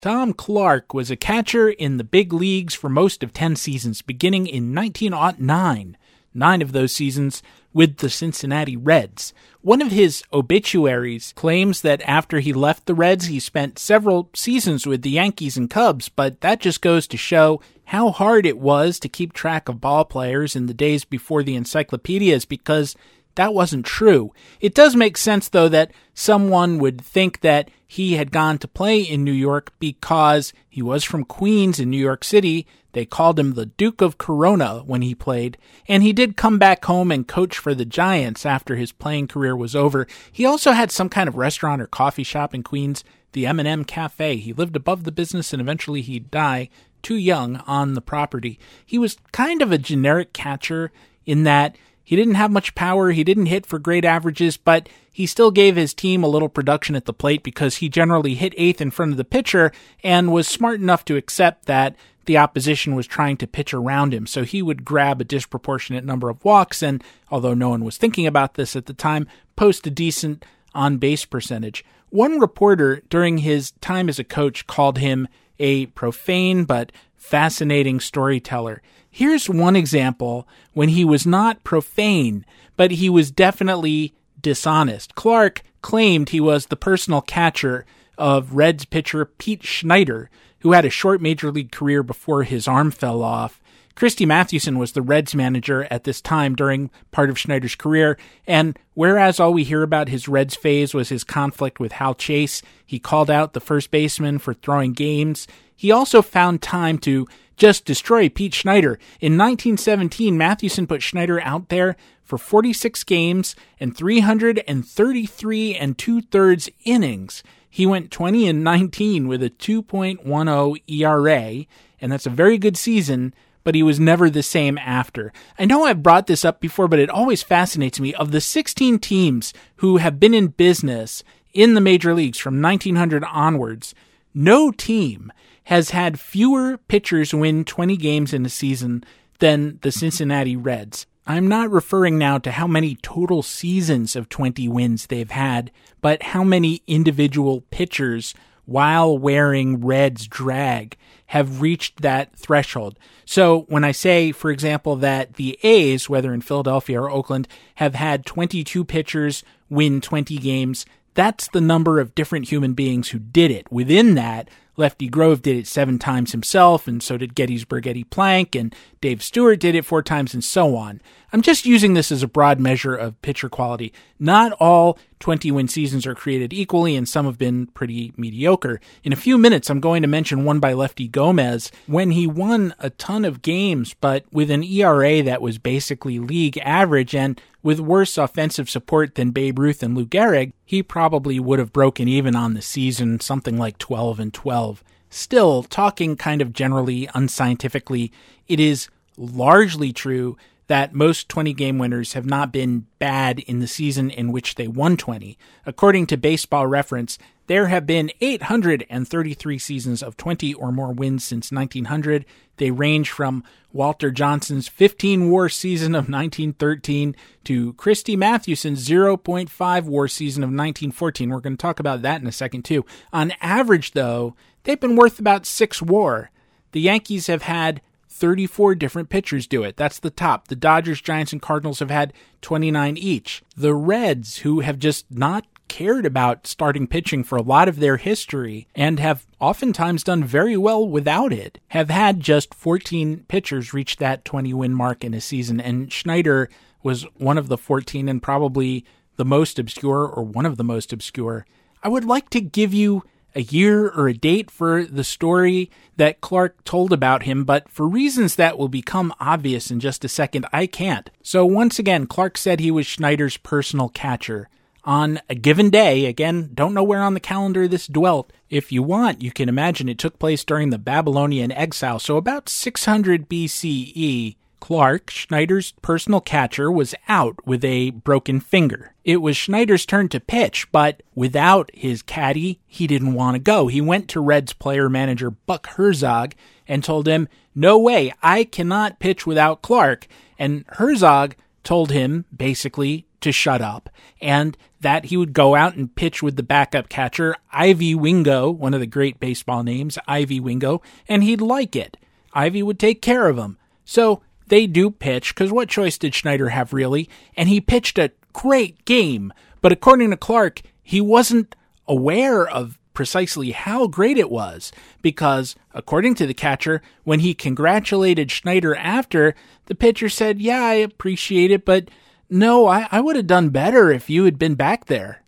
Tom Clark was a catcher in the big leagues for most of 10 seasons, beginning in 1909. Nine of those seasons with the Cincinnati Reds. One of his obituaries claims that after he left the Reds, he spent several seasons with the Yankees and Cubs, but that just goes to show how hard it was to keep track of ball players in the days before the encyclopedias because that wasn't true. It does make sense, though, that someone would think that he had gone to play in New York because he was from Queens in New York City. They called him the Duke of Corona when he played, and he did come back home and coach for the Giants after his playing career was over. He also had some kind of restaurant or coffee shop in Queens, the M&M Cafe. He lived above the business and eventually he'd die too young on the property. He was kind of a generic catcher in that he didn't have much power. He didn't hit for great averages, but he still gave his team a little production at the plate because he generally hit eighth in front of the pitcher and was smart enough to accept that the opposition was trying to pitch around him. So he would grab a disproportionate number of walks and, although no one was thinking about this at the time, post a decent on base percentage. One reporter during his time as a coach called him a profane but fascinating storyteller. Here's one example when he was not profane, but he was definitely dishonest. Clark claimed he was the personal catcher of Reds pitcher Pete Schneider, who had a short major league career before his arm fell off. Christy Mathewson was the Reds manager at this time during part of Schneider's career, and whereas all we hear about his Reds phase was his conflict with Hal Chase, he called out the first baseman for throwing games, he also found time to just destroy Pete Schneider. In 1917, Mathewson put Schneider out there for 46 games and 333 and two thirds innings. He went 20 and 19 with a 2.10 ERA, and that's a very good season, but he was never the same after. I know I've brought this up before, but it always fascinates me. Of the 16 teams who have been in business in the major leagues from 1900 onwards, no team has had fewer pitchers win 20 games in a season than the Cincinnati Reds. I'm not referring now to how many total seasons of 20 wins they've had, but how many individual pitchers, while wearing Reds drag, have reached that threshold. So when I say, for example, that the A's, whether in Philadelphia or Oakland, have had 22 pitchers win 20 games, that's the number of different human beings who did it. Within that, Lefty Grove did it seven times himself, and so did Gettysburg Eddie Plank, and Dave Stewart did it four times, and so on. I'm just using this as a broad measure of pitcher quality. Not all 20 win seasons are created equally, and some have been pretty mediocre. In a few minutes, I'm going to mention one by Lefty Gomez when he won a ton of games, but with an ERA that was basically league average and with worse offensive support than Babe Ruth and Lou Gehrig, he probably would have broken even on the season, something like 12 and 12. Still, talking kind of generally unscientifically, it is largely true that most 20 game winners have not been bad in the season in which they won 20. According to Baseball Reference, there have been 833 seasons of 20 or more wins since 1900. They range from Walter Johnson's 15 war season of 1913 to Christy Mathewson's 0.5 war season of 1914. We're going to talk about that in a second, too. On average, though, they've been worth about six war. The Yankees have had 34 different pitchers do it. That's the top. The Dodgers, Giants, and Cardinals have had 29 each. The Reds, who have just not cared about starting pitching for a lot of their history and have oftentimes done very well without it, have had just 14 pitchers reach that 20 win mark in a season. And Schneider was one of the 14 and probably the most obscure or one of the most obscure. I would like to give you a year or a date for the story that Clark told about him, but for reasons that will become obvious in just a second, I can't. So once again, Clark said he was Schneider's personal catcher. On a given day. Again, don't know where on the calendar this dwelt. If you want, you can imagine it took place during the Babylonian exile, so about 600 BCE. Clark, Schneider's personal catcher, was out with a broken finger. It was Schneider's turn to pitch, but without his caddy, he didn't want to go. He went to Reds player manager Buck Herzog and told him, No way, I cannot pitch without Clark. And Herzog told him, basically, to shut up and that he would go out and pitch with the backup catcher, Ivy Wingo, one of the great baseball names, Ivy Wingo, and he'd like it. Ivy would take care of him. So they do pitch, because what choice did Schneider have really? And he pitched a great game. But according to Clark, he wasn't aware of precisely how great it was, because according to the catcher, when he congratulated Schneider after, the pitcher said, Yeah, I appreciate it, but no, I, I would have done better if you had been back there.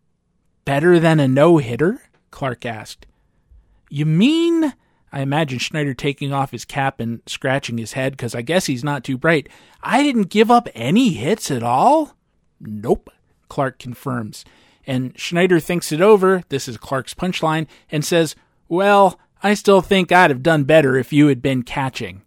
Better than a no hitter? Clark asked. You mean I imagine Schneider taking off his cap and scratching his head because I guess he's not too bright. I didn't give up any hits at all? Nope, Clark confirms. And Schneider thinks it over, this is Clark's punchline, and says, Well, I still think I'd have done better if you had been catching.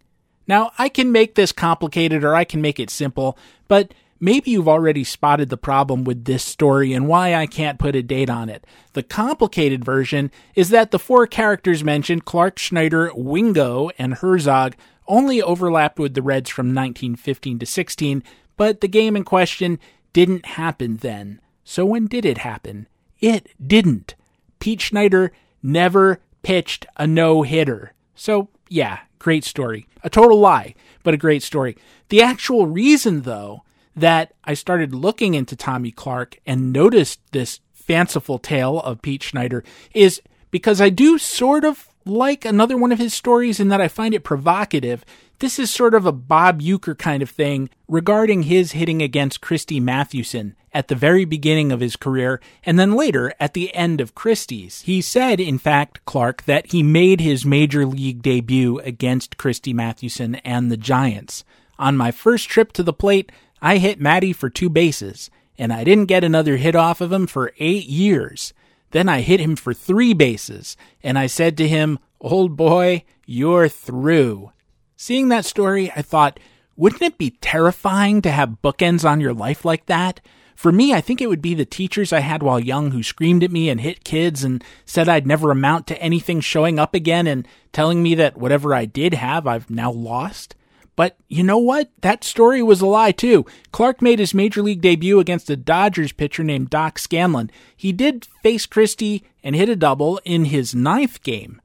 Now, I can make this complicated or I can make it simple, but Maybe you've already spotted the problem with this story and why I can't put a date on it. The complicated version is that the four characters mentioned, Clark, Schneider, Wingo, and Herzog, only overlapped with the Reds from 1915 to 16, but the game in question didn't happen then. So when did it happen? It didn't. Pete Schneider never pitched a no hitter. So, yeah, great story. A total lie, but a great story. The actual reason, though, that I started looking into Tommy Clark and noticed this fanciful tale of Pete Schneider is because I do sort of like another one of his stories in that I find it provocative. This is sort of a Bob Uecker kind of thing regarding his hitting against Christy Mathewson at the very beginning of his career and then later at the end of Christy's. He said, in fact, Clark, that he made his major league debut against Christy Mathewson and the Giants. On my first trip to the plate, I hit Matty for two bases, and I didn't get another hit off of him for eight years. Then I hit him for three bases, and I said to him, Old boy, you're through. Seeing that story, I thought, wouldn't it be terrifying to have bookends on your life like that? For me, I think it would be the teachers I had while young who screamed at me and hit kids and said I'd never amount to anything showing up again and telling me that whatever I did have, I've now lost. But you know what? That story was a lie, too. Clark made his major league debut against a Dodgers pitcher named Doc Scanlan. He did face Christy and hit a double in his ninth game.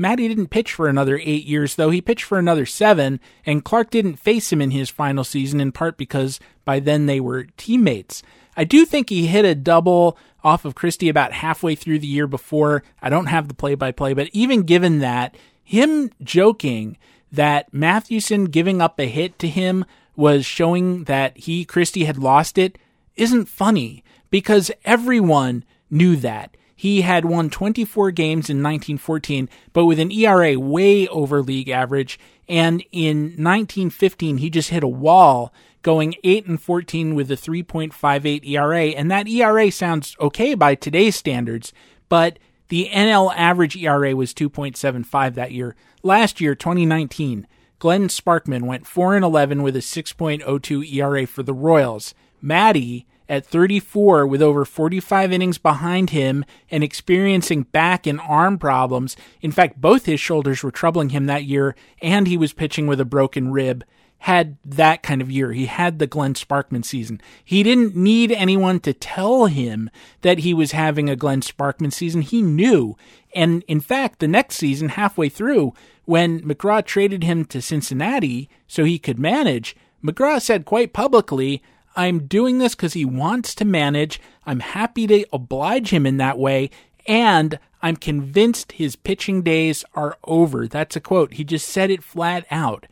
Matty didn't pitch for another eight years, though. He pitched for another seven, and Clark didn't face him in his final season, in part because by then they were teammates. I do think he hit a double off of Christy about halfway through the year before. I don't have the play by play, but even given that, him joking that Mathewson giving up a hit to him was showing that he, Christy, had lost it isn't funny because everyone knew that. He had won 24 games in 1914, but with an ERA way over league average. And in 1915, he just hit a wall going 8 and 14 with a 3.58 ERA. And that ERA sounds okay by today's standards, but the NL average ERA was 2.75 that year. Last year, 2019, Glenn Sparkman went 4 and 11 with a 6.02 ERA for the Royals. Matty at 34 with over 45 innings behind him and experiencing back and arm problems. In fact, both his shoulders were troubling him that year and he was pitching with a broken rib had that kind of year. He had the Glenn Sparkman season. He didn't need anyone to tell him that he was having a Glenn Sparkman season. He knew. And in fact, the next season, halfway through, when McGraw traded him to Cincinnati so he could manage, McGraw said quite publicly, I'm doing this because he wants to manage. I'm happy to oblige him in that way. And I'm convinced his pitching days are over. That's a quote. He just said it flat out.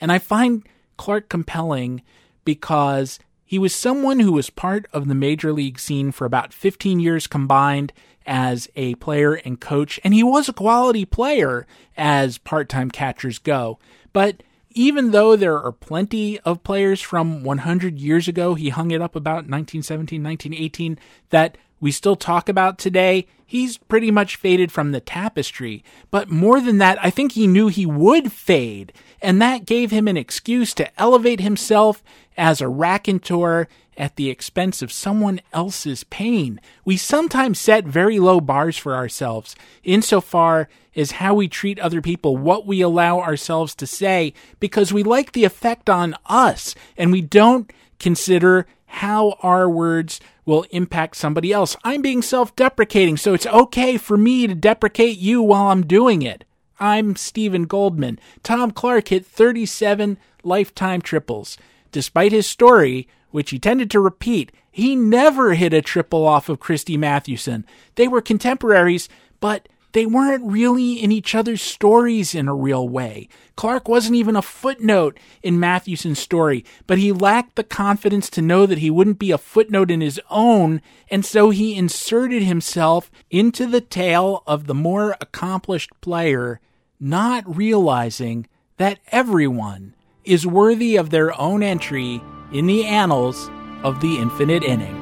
And I find Clark compelling because he was someone who was part of the major league scene for about 15 years combined as a player and coach, and he was a quality player as part time catchers go. But even though there are plenty of players from 100 years ago, he hung it up about 1917, 1918, that we still talk about today, he's pretty much faded from the tapestry. But more than that, I think he knew he would fade, and that gave him an excuse to elevate himself as a raconteur at the expense of someone else's pain. We sometimes set very low bars for ourselves insofar as how we treat other people, what we allow ourselves to say, because we like the effect on us and we don't consider how our words will impact somebody else. I'm being self deprecating, so it's okay for me to deprecate you while I'm doing it. I'm Steven Goldman. Tom Clark hit 37 lifetime triples. Despite his story, which he tended to repeat, he never hit a triple off of Christy Mathewson. They were contemporaries, but they weren't really in each other's stories in a real way. Clark wasn't even a footnote in Mathewson's story, but he lacked the confidence to know that he wouldn't be a footnote in his own, and so he inserted himself into the tale of the more accomplished player, not realizing that everyone is worthy of their own entry in the annals of the infinite inning.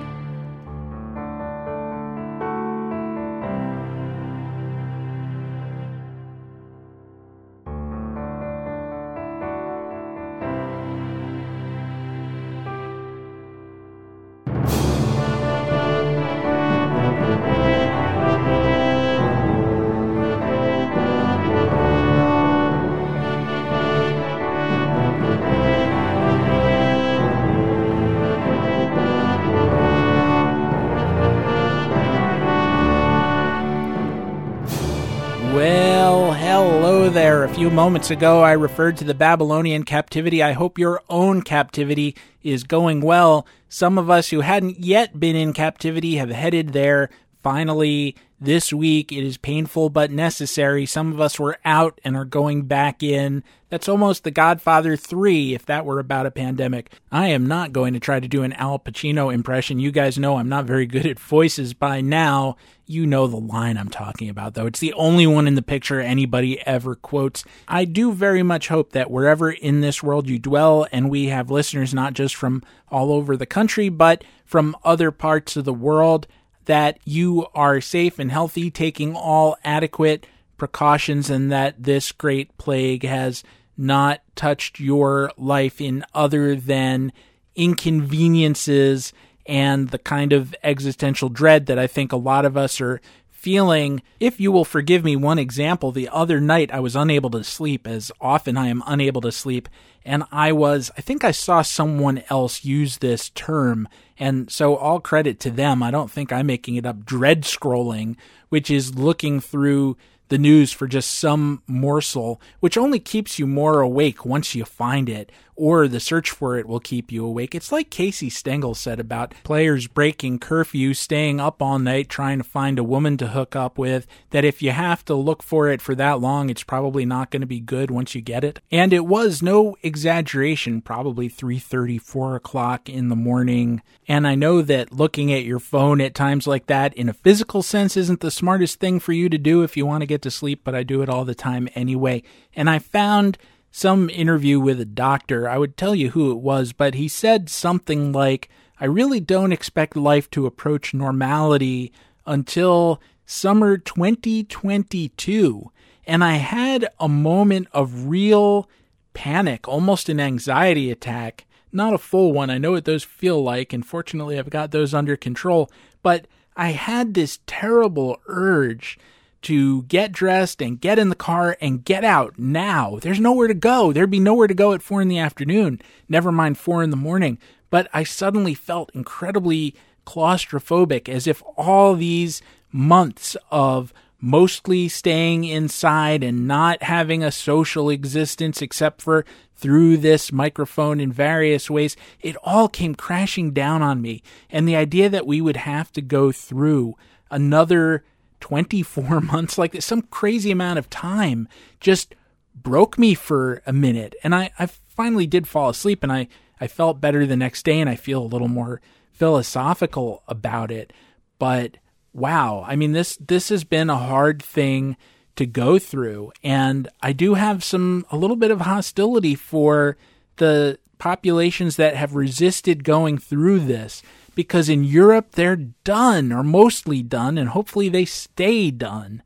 Few moments ago, I referred to the Babylonian captivity. I hope your own captivity is going well. Some of us who hadn't yet been in captivity have headed there finally this week. It is painful but necessary. Some of us were out and are going back in. That's almost The Godfather 3 if that were about a pandemic. I am not going to try to do an Al Pacino impression. You guys know I'm not very good at voices by now. You know the line I'm talking about, though. It's the only one in the picture anybody ever quotes. I do very much hope that wherever in this world you dwell, and we have listeners not just from all over the country, but from other parts of the world, that you are safe and healthy, taking all adequate precautions, and that this great plague has not touched your life in other than inconveniences and the kind of existential dread that I think a lot of us are feeling. If you will forgive me, one example the other night I was unable to sleep, as often I am unable to sleep, and I was, I think I saw someone else use this term, and so all credit to them. I don't think I'm making it up. Dread scrolling, which is looking through the news for just some morsel, which only keeps you more awake once you find it, or the search for it will keep you awake. It's like Casey Stengel said about players breaking curfew, staying up all night trying to find a woman to hook up with, that if you have to look for it for that long, it's probably not going to be good once you get it. And it was no exaggeration, probably 3:30, 4 o'clock in the morning. And I know that looking at your phone at times like that in a physical sense isn't the smartest thing for you to do if you want to get to sleep, but I do it all the time anyway. And I found some interview with a doctor. I would tell you who it was, but he said something like, I really don't expect life to approach normality until summer 2022. And I had a moment of real panic, almost an anxiety attack. Not a full one. I know what those feel like, and fortunately, I've got those under control. But I had this terrible urge to get dressed and get in the car and get out now. There's nowhere to go. There'd be nowhere to go at four in the afternoon, never mind four in the morning. But I suddenly felt incredibly claustrophobic as if all these months of mostly staying inside and not having a social existence except for through this microphone in various ways, it all came crashing down on me. And the idea that we would have to go through another 24 months, like some crazy amount of time, just broke me for a minute. And I, I finally did fall asleep and I, I felt better the next day and I feel a little more philosophical about it. But wow, I mean this this has been a hard thing to go through and I do have some a little bit of hostility for the populations that have resisted going through this because in Europe they're done or mostly done, and hopefully they stay done.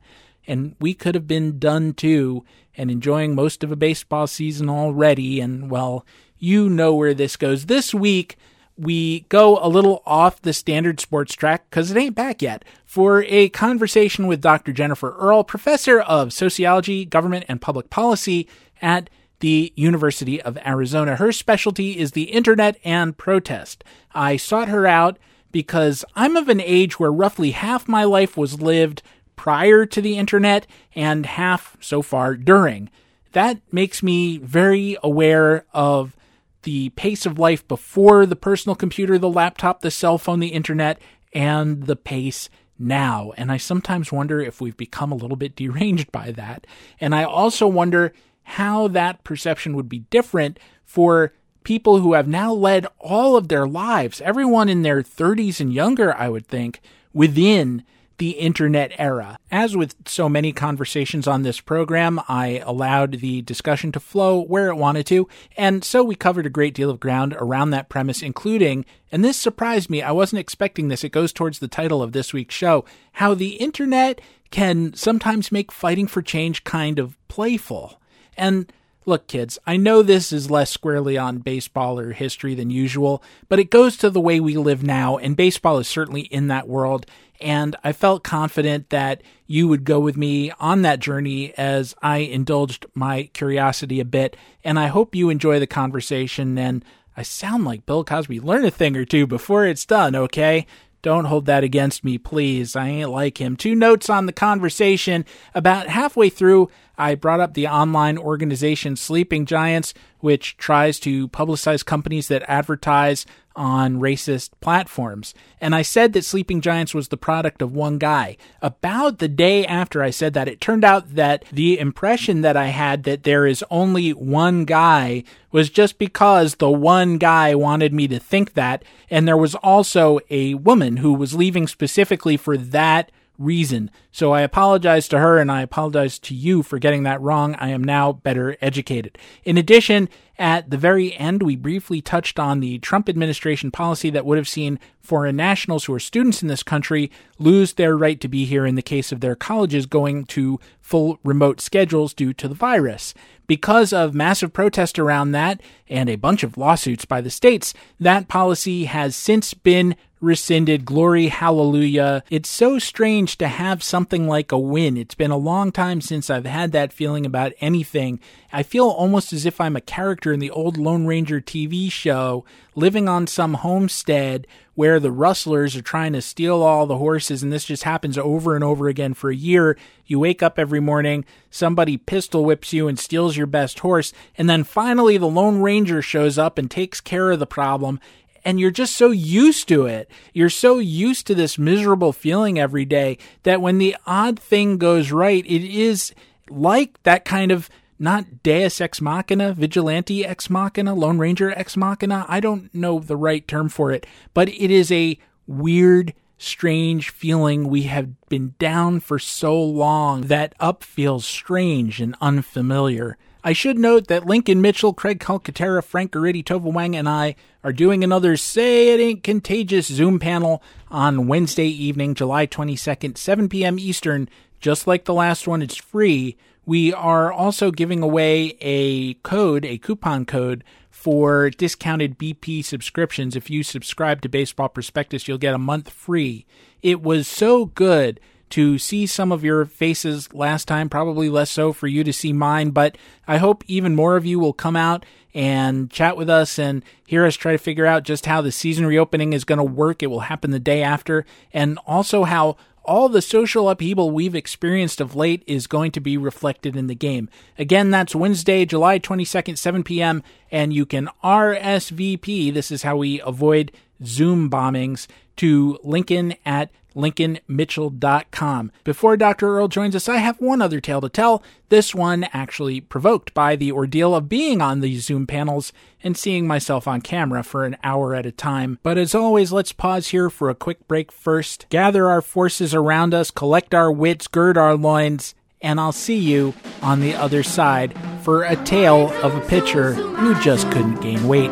And we could have been done too and enjoying most of a baseball season already. And well, you know where this goes. This week, we go a little off the standard sports track because it ain't back yet for a conversation with Dr. Jennifer Earl, professor of sociology, government, and public policy at the University of Arizona. Her specialty is the internet and protest. I sought her out because I'm of an age where roughly half my life was lived prior to the internet and half so far during. That makes me very aware of the pace of life before the personal computer, the laptop, the cell phone, the internet, and the pace now. And I sometimes wonder if we've become a little bit deranged by that. And I also wonder how that perception would be different for people who have now led all of their lives, everyone in their 30s and younger, I would think, within the internet era. As with so many conversations on this program, I allowed the discussion to flow where it wanted to, and so we covered a great deal of ground around that premise, including, and this surprised me, I wasn't expecting this, it goes towards the title of this week's show, how the internet can sometimes make fighting for change kind of playful. And Look, kids, I know this is less squarely on baseball or history than usual, but it goes to the way we live now, and baseball is certainly in that world. And I felt confident that you would go with me on that journey as I indulged my curiosity a bit. And I hope you enjoy the conversation. And I sound like Bill Cosby. Learn a thing or two before it's done, okay? Don't hold that against me, please. I ain't like him. Two notes on the conversation. About halfway through, I brought up the online organization Sleeping Giants, which tries to publicize companies that advertise on racist platforms. And I said that Sleeping Giants was the product of one guy. About the day after I said that, it turned out that the impression that I had that there is only one guy was just because the one guy wanted me to think that. And there was also a woman who was leaving specifically for that reason. So I apologize to her and I apologize to you for getting that wrong. I am now better educated. In addition, at the very end, we briefly touched on the Trump administration policy that would have seen foreign nationals who are students in this country lose their right to be here in the case of their colleges going to full remote schedules due to the virus. Because of massive protest around that and a bunch of lawsuits by the states, that policy has since been rescinded. Glory, hallelujah. It's so strange to have something like a win. It's been a long time since I've had that feeling about anything. I feel almost as if I'm a character in the old Lone Ranger TV show living on some homestead where the rustlers are trying to steal all the horses, and this just happens over and over again for a year. You wake up every morning, somebody pistol whips you and steals your best horse, and then finally the Lone Ranger shows up and takes care of the problem, and you're just so used to it. You're so used to this miserable feeling every day that when the odd thing goes right, it is like that kind of not Deus ex machina, vigilante ex machina, Lone Ranger ex machina. I don't know the right term for it, but it is a weird, strange feeling. We have been down for so long that up feels strange and unfamiliar. I should note that Lincoln Mitchell, Craig Calcaterra, Frank Guridy, Tova Wang, and I are doing another Say It Ain't Contagious Zoom panel on Wednesday evening, July 22nd, 7 p.m. Eastern. Just like the last one, it's free. We are also giving away a code, a coupon code for discounted BP subscriptions. If you subscribe to Baseball Prospectus, you'll get a month free. It was so good to see some of your faces last time, probably less so for you to see mine, but I hope even more of you will come out and chat with us and hear us try to figure out just how the season reopening is going to work. It will happen the day after, and also how all the social upheaval we've experienced of late is going to be reflected in the game. Again, that's Wednesday, July 22nd, 7 p.m., and you can RSVP. This is how we avoid Zoom bombings to Lincoln at lincolnmitchell.com. Before Dr. Earl joins us, I have one other tale to tell. This one actually provoked by the ordeal of being on these Zoom panels and seeing myself on camera for an hour at a time. But as always, let's pause here for a quick break first, gather our forces around us, collect our wits, gird our loins, and I'll see you on the other side for a tale of a pitcher who just couldn't gain weight.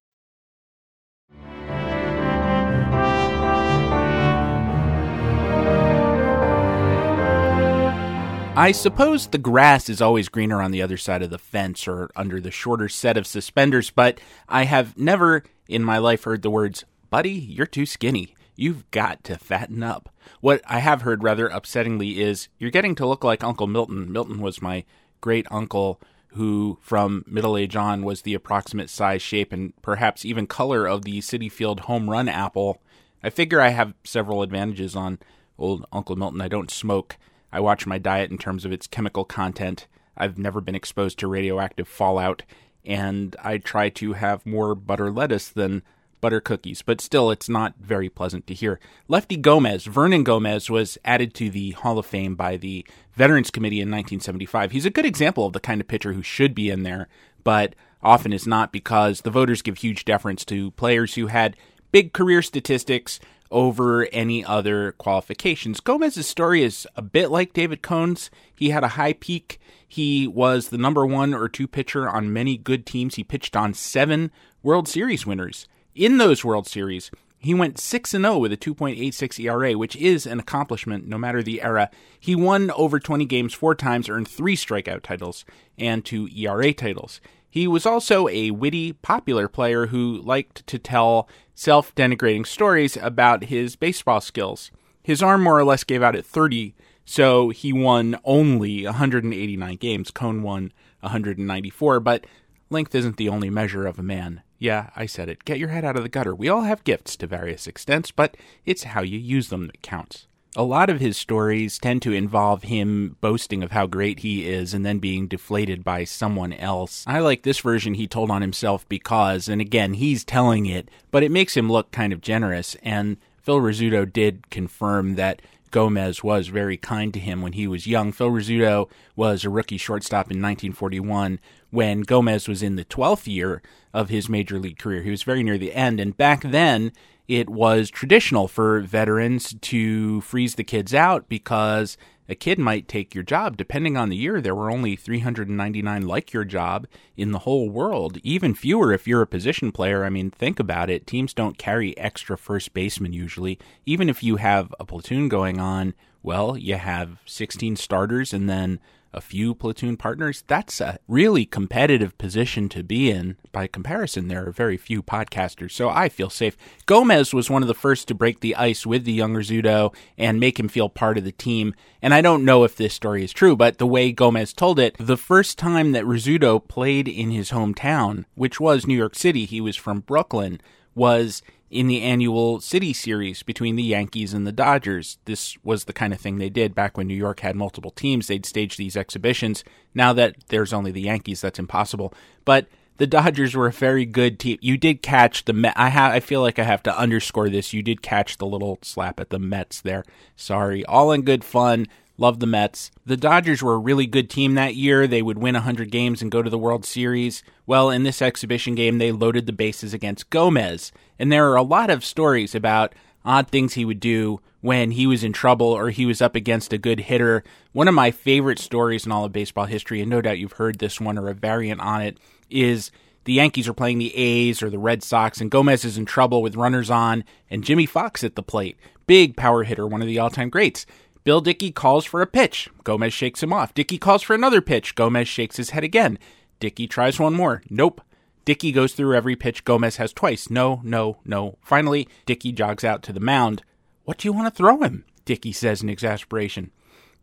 I suppose the grass is always greener on the other side of the fence or under the shorter set of suspenders, but I have never in my life heard the words, buddy, you're too skinny. You've got to fatten up. What I have heard rather upsettingly is, you're getting to look like Uncle Milton. Milton was my great uncle who, from middle age on, was the approximate size, shape, and perhaps even color of the Citi Field home run apple. I figure I have several advantages on old Uncle Milton. I don't smoke. I watch my diet in terms of its chemical content. I've never been exposed to radioactive fallout, and I try to have more butter lettuce than butter cookies, but still, it's not very pleasant to hear. Lefty Gomez, Vernon Gomez, was added to the Hall of Fame by the Veterans Committee in 1975. He's a good example of the kind of pitcher who should be in there, but often is not because the voters give huge deference to players who had big career statistics over any other qualifications. Gomez's story is a bit like David Cone's. He had a high peak. He was the number one or two pitcher on many good teams. He pitched on seven World Series winners. In those World Series, he went 6 0 with a 2.86 ERA, which is an accomplishment no matter the era. He won over 20 games four times, earned three strikeout titles, and two ERA titles. He was also a witty, popular player who liked to tell self denigrating stories about his baseball skills. His arm more or less gave out at 30, so he won only 189 games. Cone won 194, but length isn't the only measure of a man. Yeah, I said it. Get your head out of the gutter. We all have gifts to various extents, but it's how you use them that counts. A lot of his stories tend to involve him boasting of how great he is and then being deflated by someone else. I like this version he told on himself because, and again, he's telling it, but it makes him look kind of generous. And Phil Rizzuto did confirm that Gomez was very kind to him when he was young. Phil Rizzuto was a rookie shortstop in 1941 when Gomez was in the 12th year of his major league career. He was very near the end. And back then, it was traditional for veterans to freeze the kids out because a kid might take your job. Depending on the year, there were only 399 like your job in the whole world, even fewer if you're a position player. I mean, think about it. Teams don't carry extra first basemen usually. Even if you have a platoon going on, well, you have 16 starters and then a few platoon partners, that's a really competitive position to be in. By comparison, there are very few podcasters, so I feel safe. Gomez was one of the first to break the ice with the younger Rizzuto and make him feel part of the team. And I don't know if this story is true, but the way Gomez told it, the first time that Rizzuto played in his hometown, which was New York City, he was from Brooklyn, was in the annual City Series between the Yankees and the Dodgers. This was the kind of thing they did back when New York had multiple teams. They'd stage these exhibitions. Now that there's only the Yankees, that's impossible. But the Dodgers were a very good team. You did catch the Met. I have. I feel like I have to underscore this. You did catch the little slap at the Mets there. Sorry. All in good fun. Love the Mets. The Dodgers were a really good team that year. They would win 100 games and go to the World Series. Well, in this exhibition game, they loaded the bases against Gomez. And there are a lot of stories about odd things he would do when he was in trouble or he was up against a good hitter. One of my favorite stories in all of baseball history, and no doubt you've heard this one or a variant on it, is the Yankees are playing the A's or the Red Sox, and Gomez is in trouble with runners on, and Jimmie Foxx at the plate. Big power hitter, one of the all time greats. Bill Dickey calls for a pitch. Gomez shakes him off. Dickey calls for another pitch. Gomez shakes his head again. Dickey tries one more. Nope. Dickey goes through every pitch Gomez has twice. No, no, no. Finally, Dickey jogs out to the mound. What do you want to throw him? Dickey says in exasperation.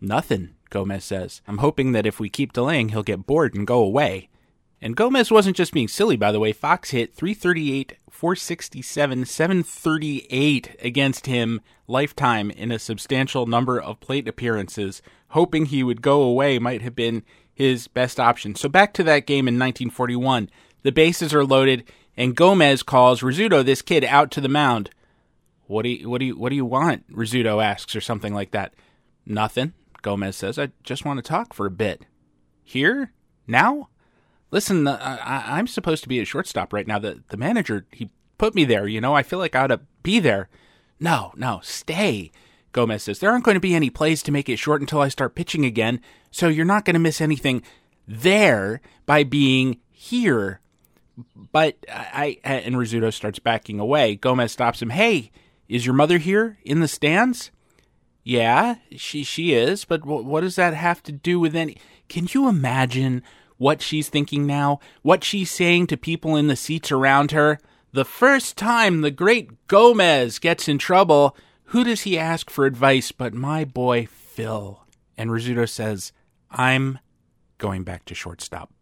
Nothing, Gomez says. I'm hoping that if we keep delaying, he'll get bored and go away. And Gomez wasn't just being silly, by the way. Foxx hit 338, 467, 738 against him lifetime in a substantial number of plate appearances. Hoping he would go away might have been his best option. So back to that game in 1941. The bases are loaded, and Gomez calls Rizzuto, this kid, out to the mound. What do you, what do you, what do you want? Rizzuto asks, or something like that. Nothing, Gomez says. I just want to talk for a bit. Here? Now? Listen, uh, I, am supposed to be a shortstop right now. The, the manager, he put me there. You know, I feel like I ought to be there. No, no, stay. Gomez says, There aren't going to be any plays to make it short until I start pitching again, so you're not going to miss anything there by being here. But I, I and Rizzuto starts backing away. Gomez stops him. Hey, is your mother here in the stands? Yeah, she she is, but what does that have to do with any? Can you imagine what she's thinking now? What she's saying to people in the seats around her? The first time the great Gomez gets in trouble, who does he ask for advice but my boy Phil? And Rizzuto says, I'm going back to shortstop.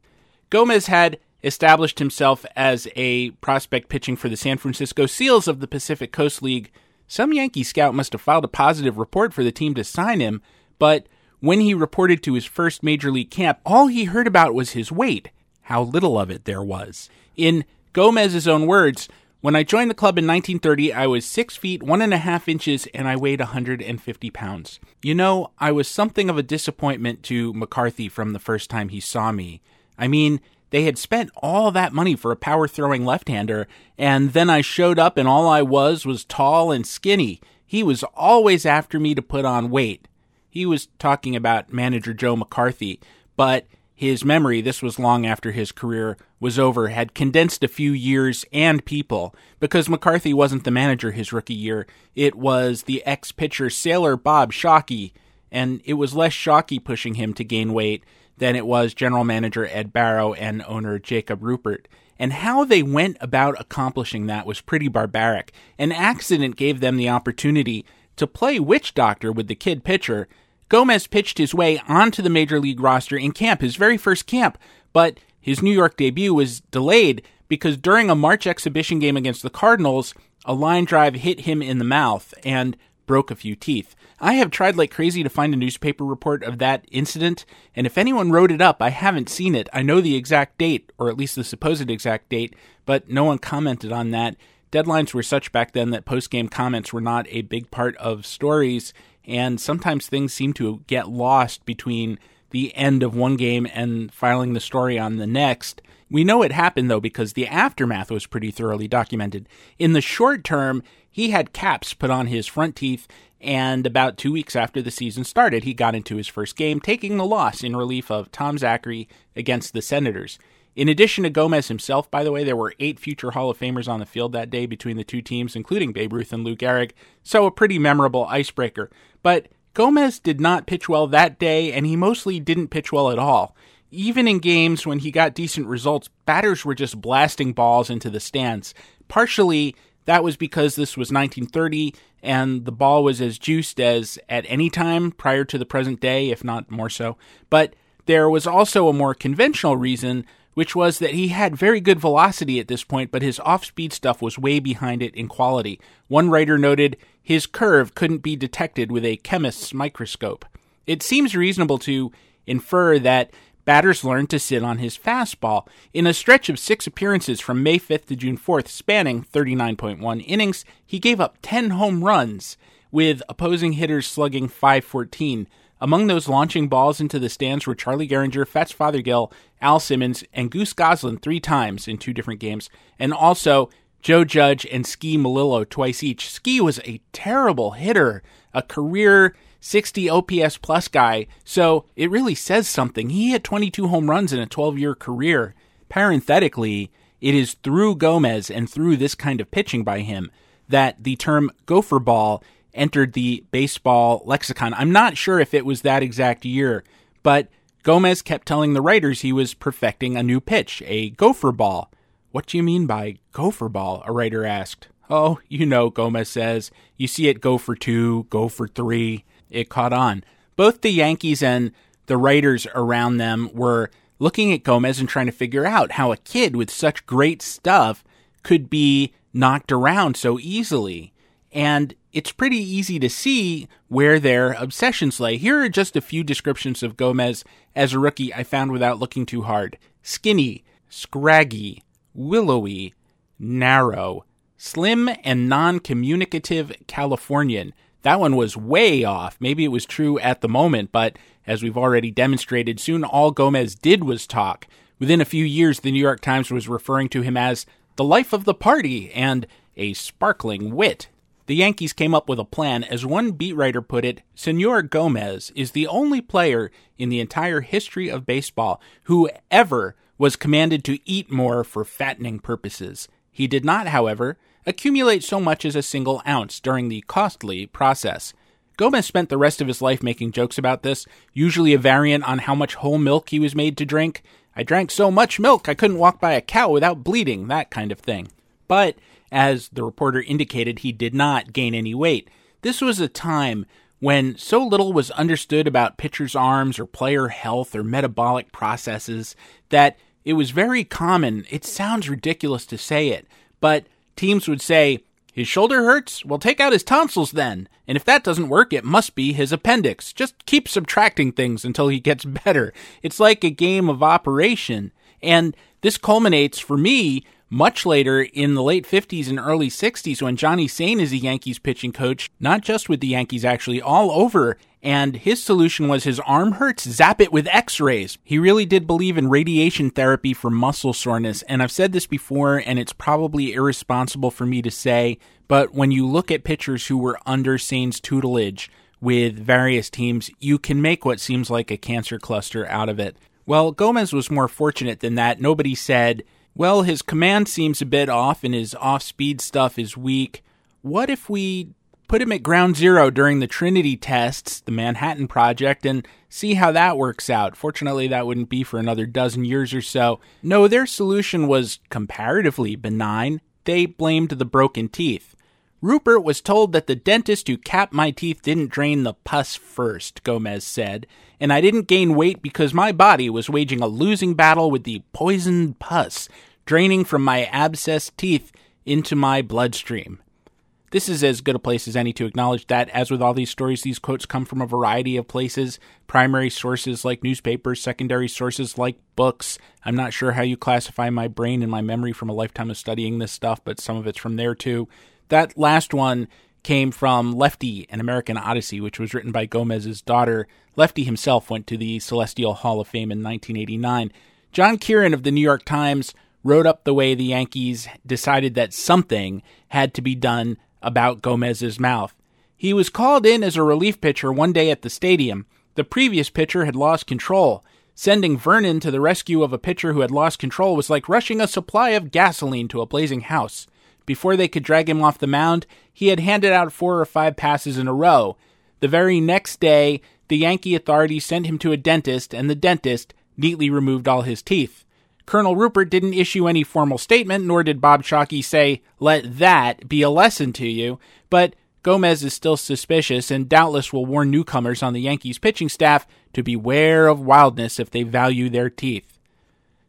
Gomez had established himself as a prospect pitching for the San Francisco Seals of the Pacific Coast League. Some Yankee scout must have filed a positive report for the team to sign him, but when he reported to his first major league camp, all he heard about was his weight, how little of it there was. In Gomez's own words, when I joined the club in 1930, I was six feet one and a half inches and I weighed 150 pounds. You know, I was something of a disappointment to McCarthy from the first time he saw me. I mean, they had spent all that money for a power throwing left hander, and then I showed up and all I was was tall and skinny. He was always after me to put on weight. He was talking about manager Joe McCarthy, but his memory, this was long after his career was over, had condensed a few years and people because McCarthy wasn't the manager his rookie year. It was the ex pitcher sailor Bob Shawkey, and it was less Shawkey pushing him to gain weight than it was general manager Ed Barrow and owner Jacob Ruppert. And how they went about accomplishing that was pretty barbaric. An accident gave them the opportunity to play witch doctor with the kid pitcher. Gomez pitched his way onto the major league roster in camp, his very first camp, but his New York debut was delayed because during a March exhibition game against the Cardinals, a line drive hit him in the mouth and broke a few teeth. I have tried like crazy to find a newspaper report of that incident, and if anyone wrote it up, I haven't seen it. I know the exact date, or at least the supposed exact date, but no one commented on that. Deadlines were such back then that post game comments were not a big part of stories, and sometimes things seem to get lost between the end of one game and filing the story on the next. We know it happened though because the aftermath was pretty thoroughly documented. In the short term, he had caps put on his front teeth and about two weeks after the season started, he got into his first game, taking the loss in relief of Tom Zachary against the Senators. In addition to Gomez himself, by the way, there were eight future Hall of Famers on the field that day between the two teams, including Babe Ruth and Lou Gehrig, so a pretty memorable icebreaker. But Gomez did not pitch well that day, and he mostly didn't pitch well at all. Even in games when he got decent results, batters were just blasting balls into the stands. Partially, that was because this was 1930 and the ball was as juiced as at any time prior to the present day, if not more so. But there was also a more conventional reason, which was that he had very good velocity at this point, but his off speed stuff was way behind it in quality. One writer noted his curve couldn't be detected with a chemist's microscope. It seems reasonable to infer that batters learned to sit on his fastball. In a stretch of six appearances from May 5th to June 4th, spanning 39.1 innings, he gave up 10 home runs, with opposing hitters slugging 514. Among those launching balls into the stands were Charlie Gehringer, Fats Fothergill, Al Simmons, and Goose Goslin three times in two different games, and also Joe Judge and Ski Melillo twice each. Ski was a terrible hitter, a career 60 OPS plus guy, so it really says something. He had 22 home runs in a 12 year career. Parenthetically, it is through Gomez and through this kind of pitching by him that the term gopher ball entered the baseball lexicon. I'm not sure if it was that exact year, but Gomez kept telling the writers he was perfecting a new pitch, a gopher ball. What do you mean by gopher ball? A writer asked. Oh, you know, Gomez says. You see it go for two, go for three. It caught on. Both the Yankees and the writers around them were looking at Gomez and trying to figure out how a kid with such great stuff could be knocked around so easily. And it's pretty easy to see where their obsessions lay. Here are just a few descriptions of Gomez as a rookie I found without looking too hard skinny, scraggy, willowy, narrow, slim and non communicative Californian. That one was way off. Maybe it was true at the moment, but as we've already demonstrated, soon all Gomez did was talk. Within a few years, the New York Times was referring to him as the life of the party and a sparkling wit. The Yankees came up with a plan. As one beat writer put it, Senor Gomez is the only player in the entire history of baseball who ever was commanded to eat more for fattening purposes. He did not, however, accumulate so much as a single ounce during the costly process. Gomez spent the rest of his life making jokes about this, usually a variant on how much whole milk he was made to drink. I drank so much milk I couldn't walk by a cow without bleeding, that kind of thing. But, as the reporter indicated, he did not gain any weight. This was a time when so little was understood about pitchers' arms or player health or metabolic processes that it was very common. It sounds ridiculous to say it, but teams would say, his shoulder hurts? Well, take out his tonsils then. And if that doesn't work, it must be his appendix. Just keep subtracting things until he gets better. It's like a game of operation. And this culminates for me much later in the late 50s and early 60s when Johnny Sain is a Yankees pitching coach, not just with the Yankees, actually, all over. And his solution was his arm hurts, zap it with x rays. He really did believe in radiation therapy for muscle soreness. And I've said this before, and it's probably irresponsible for me to say, but when you look at pitchers who were under Sain's tutelage with various teams, you can make what seems like a cancer cluster out of it. Well, Gomez was more fortunate than that. Nobody said, well, his command seems a bit off and his off speed stuff is weak. What if we put him at ground zero during the Trinity tests, the Manhattan Project, and see how that works out? Fortunately, that wouldn't be for another dozen years or so. No, their solution was comparatively benign. They blamed the broken teeth. Ruppert was told that the dentist who capped my teeth didn't drain the pus first, Gomez said, and I didn't gain weight because my body was waging a losing battle with the poisoned pus draining from my abscessed teeth into my bloodstream. This is as good a place as any to acknowledge that, as with all these stories, these quotes come from a variety of places primary sources like newspapers, secondary sources like books. I'm not sure how you classify my brain and my memory from a lifetime of studying this stuff, but some of it's from there too. That last one came from Lefty, An American Odyssey, which was written by Gomez's daughter. Lefty himself went to the Celestial Hall of Fame in 1989. John Kieran of the New York Times wrote up the way the Yankees decided that something had to be done about Gomez's mouth. He was called in as a relief pitcher one day at the stadium. The previous pitcher had lost control. Sending Vernon to the rescue of a pitcher who had lost control was like rushing a supply of gasoline to a blazing house. Before they could drag him off the mound, he had handed out four or five passes in a row. The very next day, the Yankee authorities sent him to a dentist, and the dentist neatly removed all his teeth. Colonel Ruppert didn't issue any formal statement, nor did Bob Shawkey say, let that be a lesson to you, but Gomez is still suspicious and doubtless will warn newcomers on the Yankees pitching staff to beware of wildness if they value their teeth.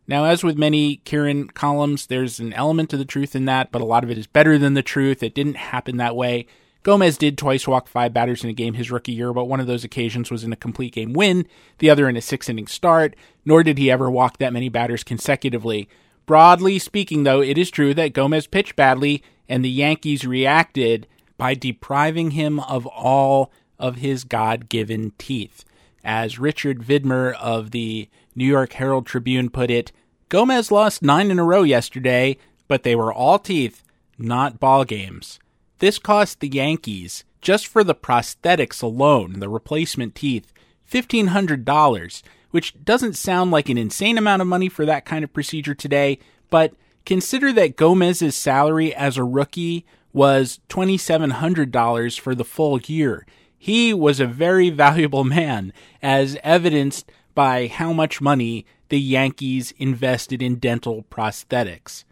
Now, as with many Kieran columns, there's an element of the truth in that, but a lot of it is better than the truth. It didn't happen that way. Gomez did twice walk five batters in a game his rookie year, but one of those occasions was in a complete game win, the other in a six inning start, nor did he ever walk that many batters consecutively. Broadly speaking, though, it is true that Gomez pitched badly, and the Yankees reacted by depriving him of all of his God given teeth. As Richard Vidmer of the New York Herald Tribune put it, Gomez lost nine in a row yesterday, but they were all teeth, not ball games. This cost the Yankees, just for the prosthetics alone, the replacement teeth, $1,500, which doesn't sound like an insane amount of money for that kind of procedure today, but consider that Gomez's salary as a rookie was $2,700 for the full year. He was a very valuable man, as evidenced by how much money the Yankees invested in dental prosthetics.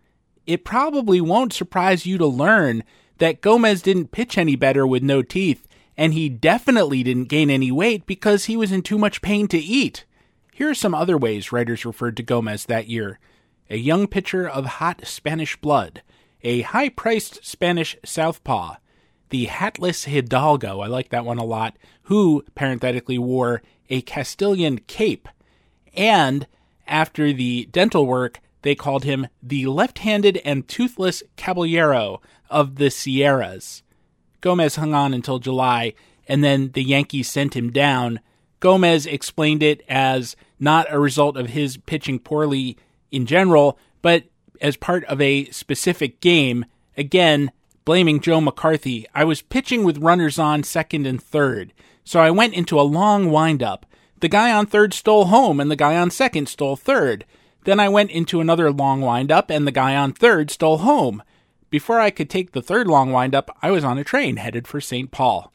it probably won't surprise you to learn that Gomez didn't pitch any better with no teeth, and he definitely didn't gain any weight because he was in too much pain to eat. Here are some other ways writers referred to Gomez that year a young pitcher of hot Spanish blood, a high priced Spanish southpaw, the hatless Hidalgo, I like that one a lot, who parenthetically wore a Castilian cape, and after the dental work, they called him the left handed and toothless caballero of the Sierras. Gomez hung on until July, and then the Yankees sent him down. Gomez explained it as not a result of his pitching poorly in general, but as part of a specific game. Again, blaming Joe McCarthy. I was pitching with runners on second and third, so I went into a long windup. The guy on third stole home, and the guy on second stole third. Then I went into another long windup, and the guy on third stole home. Before I could take the third long windup, I was on a train headed for St. Paul.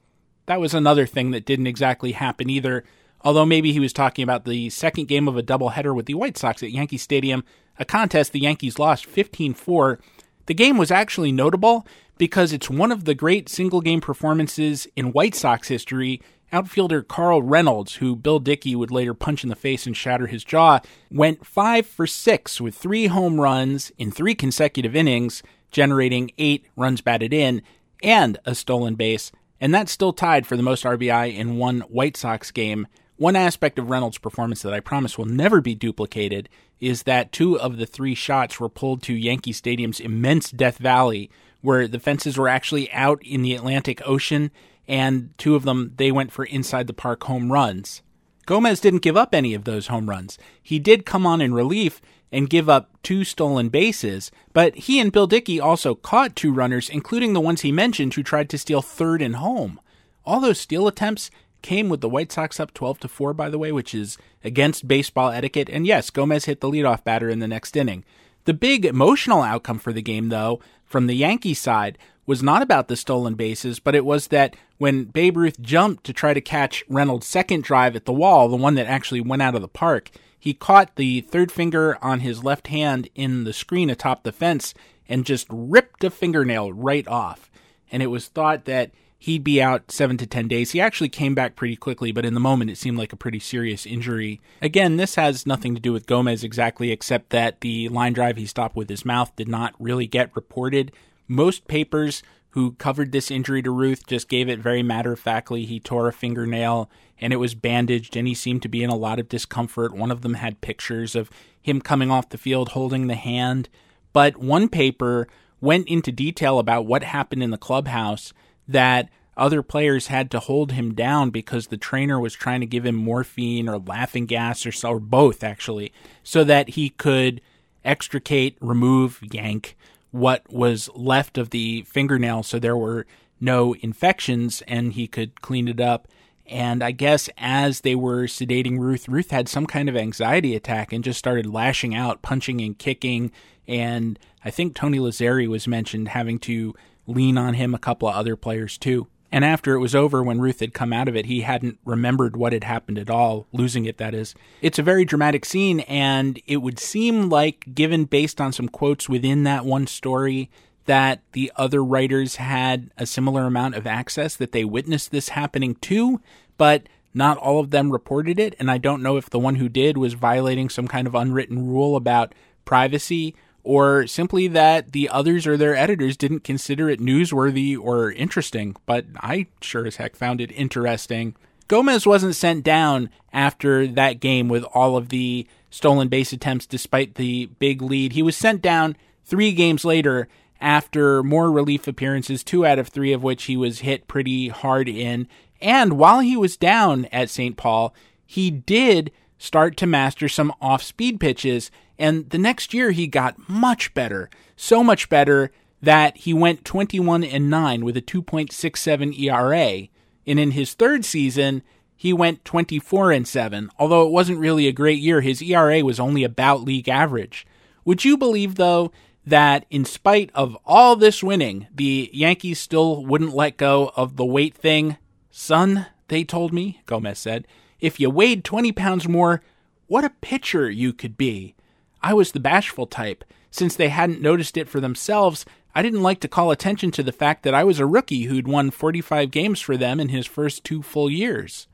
That was another thing that didn't exactly happen either, although maybe he was talking about the second game of a doubleheader with the White Sox at Yankee Stadium, a contest the Yankees lost 15 4. The game was actually notable because it's one of the great single game performances in White Sox history Outfielder Carl Reynolds, who Bill Dickey would later punch in the face and shatter his jaw, went 5 for 6 with three home runs in three consecutive innings, generating eight runs batted in and a stolen base, and that's still tied for the most RBI in one White Sox game. One aspect of Reynolds' performance that I promise will never be duplicated is that two of the three shots were pulled to Yankee Stadium's immense Death Valley, where the fences were actually out in the Atlantic Ocean and two of them they went for inside the park home runs. Gomez didn't give up any of those home runs. He did come on in relief and give up two stolen bases, but he and Bill Dickey also caught two runners, including the ones he mentioned who tried to steal third and home. All those steal attempts came with the White Sox up 12 to 4 by the way, which is against baseball etiquette. And yes, Gomez hit the leadoff batter in the next inning. The big emotional outcome for the game though, from the Yankee side was not about the stolen bases, but it was that when Babe Ruth jumped to try to catch Reynolds' second drive at the wall, the one that actually went out of the park, he caught the third finger on his left hand in the screen atop the fence and just ripped a fingernail right off. And it was thought that he'd be out seven to 10 days. He actually came back pretty quickly, but in the moment it seemed like a pretty serious injury. Again, this has nothing to do with Gomez exactly, except that the line drive he stopped with his mouth did not really get reported. Most papers who covered this injury to Ruth just gave it very matter of factly. He tore a fingernail and it was bandaged, and he seemed to be in a lot of discomfort. One of them had pictures of him coming off the field holding the hand. But one paper went into detail about what happened in the clubhouse that other players had to hold him down because the trainer was trying to give him morphine or laughing gas or, or both, actually, so that he could extricate, remove, yank what was left of the fingernail so there were no infections and he could clean it up. And I guess as they were sedating Ruth, Ruth had some kind of anxiety attack and just started lashing out, punching and kicking. And I think Tony Lazzeri was mentioned having to lean on him, a couple of other players too. And after it was over, when Ruth had come out of it, he hadn't remembered what had happened at all, losing it, that is. It's a very dramatic scene, and it would seem like, given based on some quotes within that one story, that the other writers had a similar amount of access, that they witnessed this happening too, but not all of them reported it. And I don't know if the one who did was violating some kind of unwritten rule about privacy or simply that the others or their editors didn't consider it newsworthy or interesting, but I sure as heck found it interesting. Gomez wasn't sent down after that game with all of the stolen base attempts despite the big lead. He was sent down three games later after more relief appearances, two out of three of which he was hit pretty hard in. And while he was down at St. Paul, he did start to master some off speed pitches and the next year he got much better, so much better that he went 21 and 9 with a 2.67 ERA. And in his third season, he went 24 and 7. Although it wasn't really a great year, his ERA was only about league average. Would you believe though that in spite of all this winning, the Yankees still wouldn't let go of the weight thing? Son, they told me, Gomez said, if you weighed 20 pounds more, what a pitcher you could be. I was the bashful type, since they hadn't noticed it for themselves, I didn't like to call attention to the fact that I was a rookie who'd won 45 games for them in his first two full years.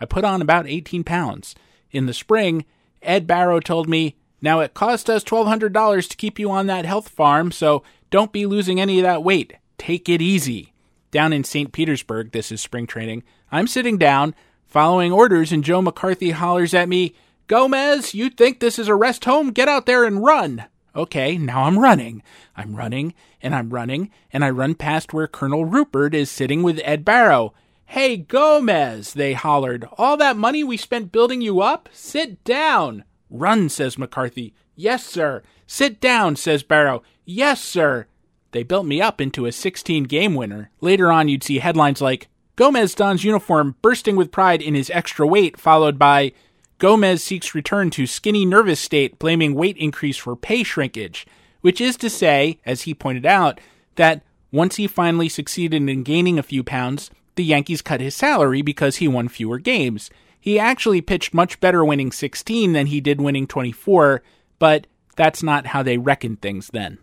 I put on about 18 pounds. In the spring, Ed Barrow told me, Now it cost us $1,200 to keep you on that health farm, so don't be losing any of that weight. Take it easy. Down in St. Petersburg, this is spring training, I'm sitting down, following orders, and Joe McCarthy hollers at me, Gomez, you think this is a rest home? Get out there and run. Okay, now I'm running. I'm running and I'm running and I run past where Colonel Ruppert is sitting with Ed Barrow. Hey, Gomez, they hollered. All that money we spent building you up? Sit down. Run, says McCarthy. Yes, sir. Sit down, says Barrow. Yes, sir. They built me up into a 16 game winner. Later on, you'd see headlines like Gomez dons uniform bursting with pride in his extra weight, followed by Gomez seeks return to skinny nervous state, blaming weight increase for pay shrinkage, which is to say, as he pointed out, that once he finally succeeded in gaining a few pounds, the Yankees cut his salary because he won fewer games. He actually pitched much better winning 16 than he did winning 24, but that's not how they reckoned things then.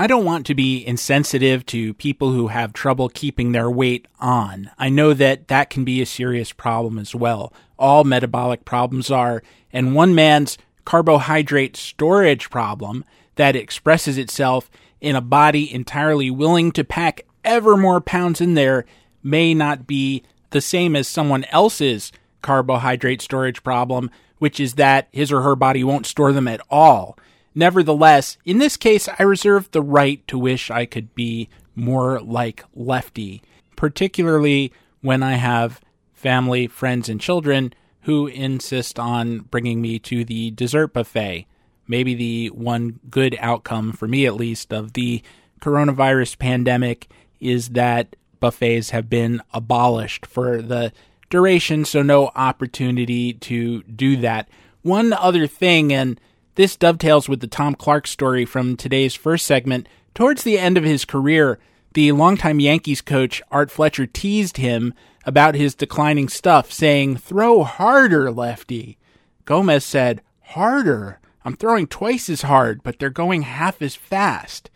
I don't want to be insensitive to people who have trouble keeping their weight on. I know that that can be a serious problem as well. All metabolic problems are, and one man's carbohydrate storage problem that expresses itself in a body entirely willing to pack ever more pounds in there may not be the same as someone else's carbohydrate storage problem, which is that his or her body won't store them at all. Nevertheless, in this case, I reserve the right to wish I could be more like Lefty, particularly when I have family, friends, and children who insist on bringing me to the dessert buffet. Maybe the one good outcome, for me at least, of the coronavirus pandemic is that buffets have been abolished for the duration, so no opportunity to do that. One other thing, and this dovetails with the Tom Clark story from today's first segment. Towards the end of his career, the longtime Yankees coach Art Fletcher teased him about his declining stuff, saying, Throw harder, lefty. Gomez said, Harder? I'm throwing twice as hard, but they're going half as fast.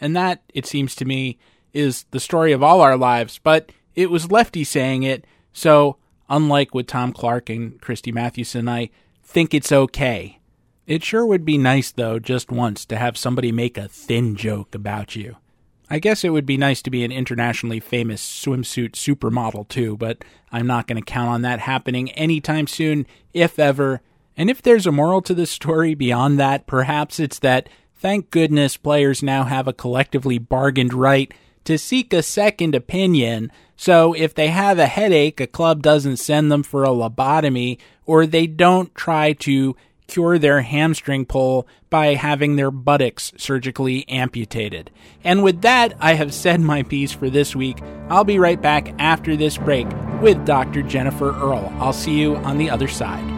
And that, it seems to me, is the story of all our lives, but it was Lefty saying it, so unlike with Tom Clark and Christy Mathewson, I think it's okay. It sure would be nice, though, just once to have somebody make a thin joke about you. I guess it would be nice to be an internationally famous swimsuit supermodel, too, but I'm not going to count on that happening anytime soon, if ever. And if there's a moral to this story beyond that, perhaps it's that thank goodness players now have a collectively bargained right to seek a second opinion. So if they have a headache, a club doesn't send them for a lobotomy, or they don't try to cure their hamstring pull by having their buttocks surgically amputated. And with that, I have said my piece for this week. I'll be right back after this break with Dr. Jennifer Earl. I'll see you on the other side.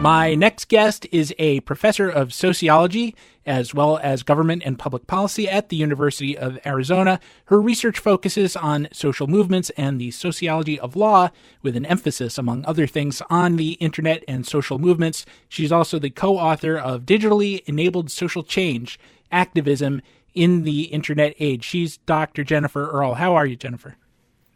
My next guest is a professor of sociology as well as government and public policy at the University of Arizona. Her research focuses on social movements and the sociology of law, with an emphasis, among other things, on the internet and social movements. She's also the co author of Digitally Enabled Social Change Activism in the Internet Age. She's Dr. Jennifer Earl. How are you, Jennifer?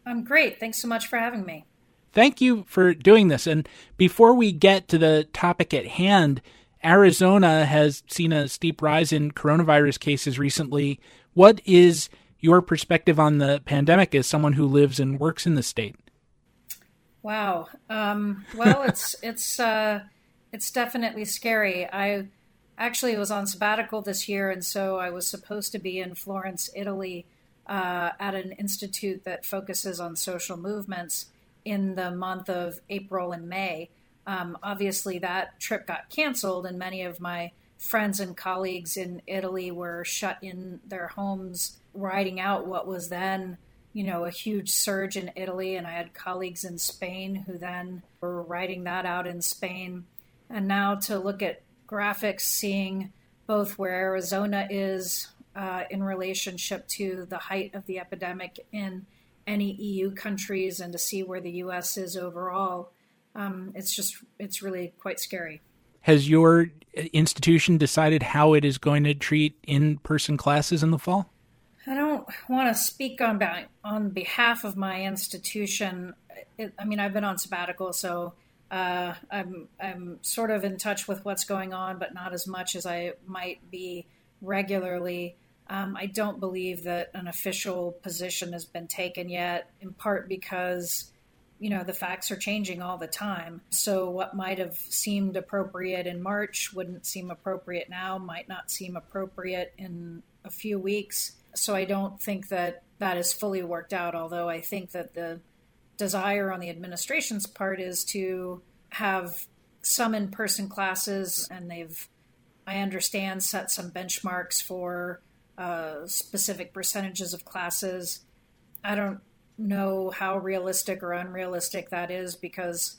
I'm great. Thanks so much for having me. Thank you for doing this. And before we get to the topic at hand, Arizona has seen a steep rise in coronavirus cases recently. What is your perspective on the pandemic as someone who lives and works in the state? Wow. Um, well, it's it's uh, it's definitely scary. I actually was on sabbatical this year, and so I was supposed to be in Florence, Italy, uh, at an institute that focuses on social movements in the month of April and May. Um, obviously, that trip got canceled, and many of my friends and colleagues in Italy were shut in their homes, riding out what was then, you know, a huge surge in Italy. And I had colleagues in Spain who then were riding that out in Spain. And now to look at graphics, seeing both where Arizona is uh, in relationship to the height of the epidemic in any EU countries, and to see where the US is overall um, it's just it's really quite scary. Has your institution decided how it is going to treat in-person classes in the fall? I don't want to speak on on behalf of my institution. It, I mean, I've been on sabbatical, so uh, I'm I'm sort of in touch with what's going on, but not as much as I might be regularly. Um, I don't believe that an official position has been taken yet, in part because you know, the facts are changing all the time. So what might have seemed appropriate in March wouldn't seem appropriate now, might not seem appropriate in a few weeks. So I don't think that that is fully worked out, although I think that the desire on the administration's part is to have some in person classes, and they've, I understand, set some benchmarks for uh, specific percentages of classes. I don't know how realistic or unrealistic that is because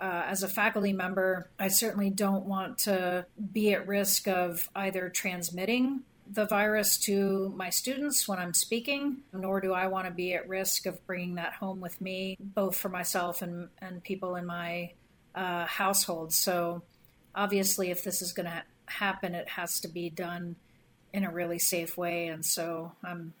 uh, as a faculty member, I certainly don't want to be at risk of either transmitting the virus to my students when I'm speaking, nor do I want to be at risk of bringing that home with me, both for myself and, and people in my uh, household. So, obviously, if this is going to happen, it has to be done in a really safe way. And so I'm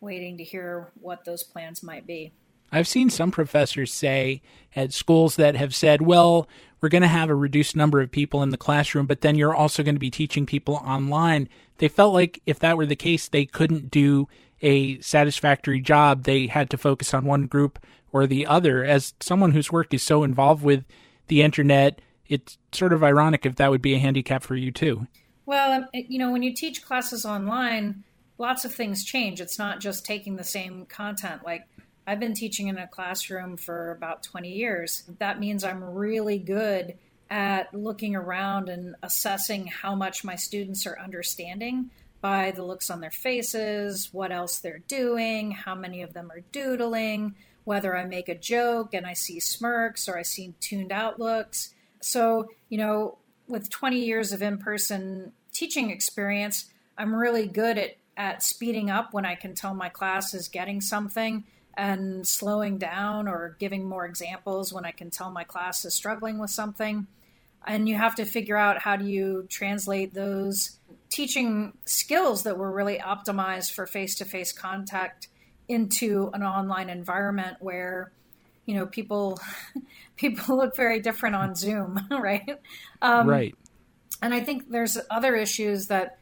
waiting to hear what those plans might be. I've seen some professors say at schools that have said, well, we're going to have a reduced number of people in the classroom, but then you're also going to be teaching people online. They felt like if that were the case, they couldn't do a satisfactory job. They had to focus on one group or the other. As someone whose work is so involved with the internet, it's sort of ironic if that would be a handicap for you too. Well, um, you know, when you teach classes online, lots of things change. It's not just taking the same content. Like I've been teaching in a classroom for about 20 years. That means I'm really good at looking around and assessing how much my students are understanding by the looks on their faces, what else they're doing, how many of them are doodling, whether I make a joke and I see smirks or I see tuned out looks. So, you know, with 20 years of in person teaching experience, I'm really good at at speeding up when I can tell my class is getting something and slowing down or giving more examples when I can tell my class is struggling with something. And you have to figure out how do you translate those teaching skills that were really optimized for face to face contact into an online environment where you know people people look very different on zoom right um, right and i think there's other issues that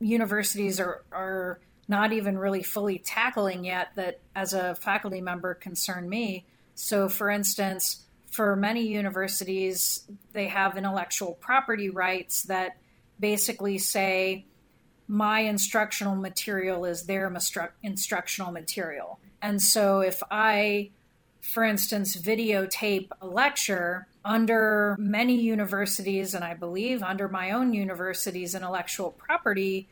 universities are are not even really fully tackling yet that as a faculty member concern me. So for instance, for many universities, they have intellectual property rights that basically say my instructional material is their instru- instructional material. And so if I, for instance, videotape a lecture under many universities, and I believe under my own university's intellectual property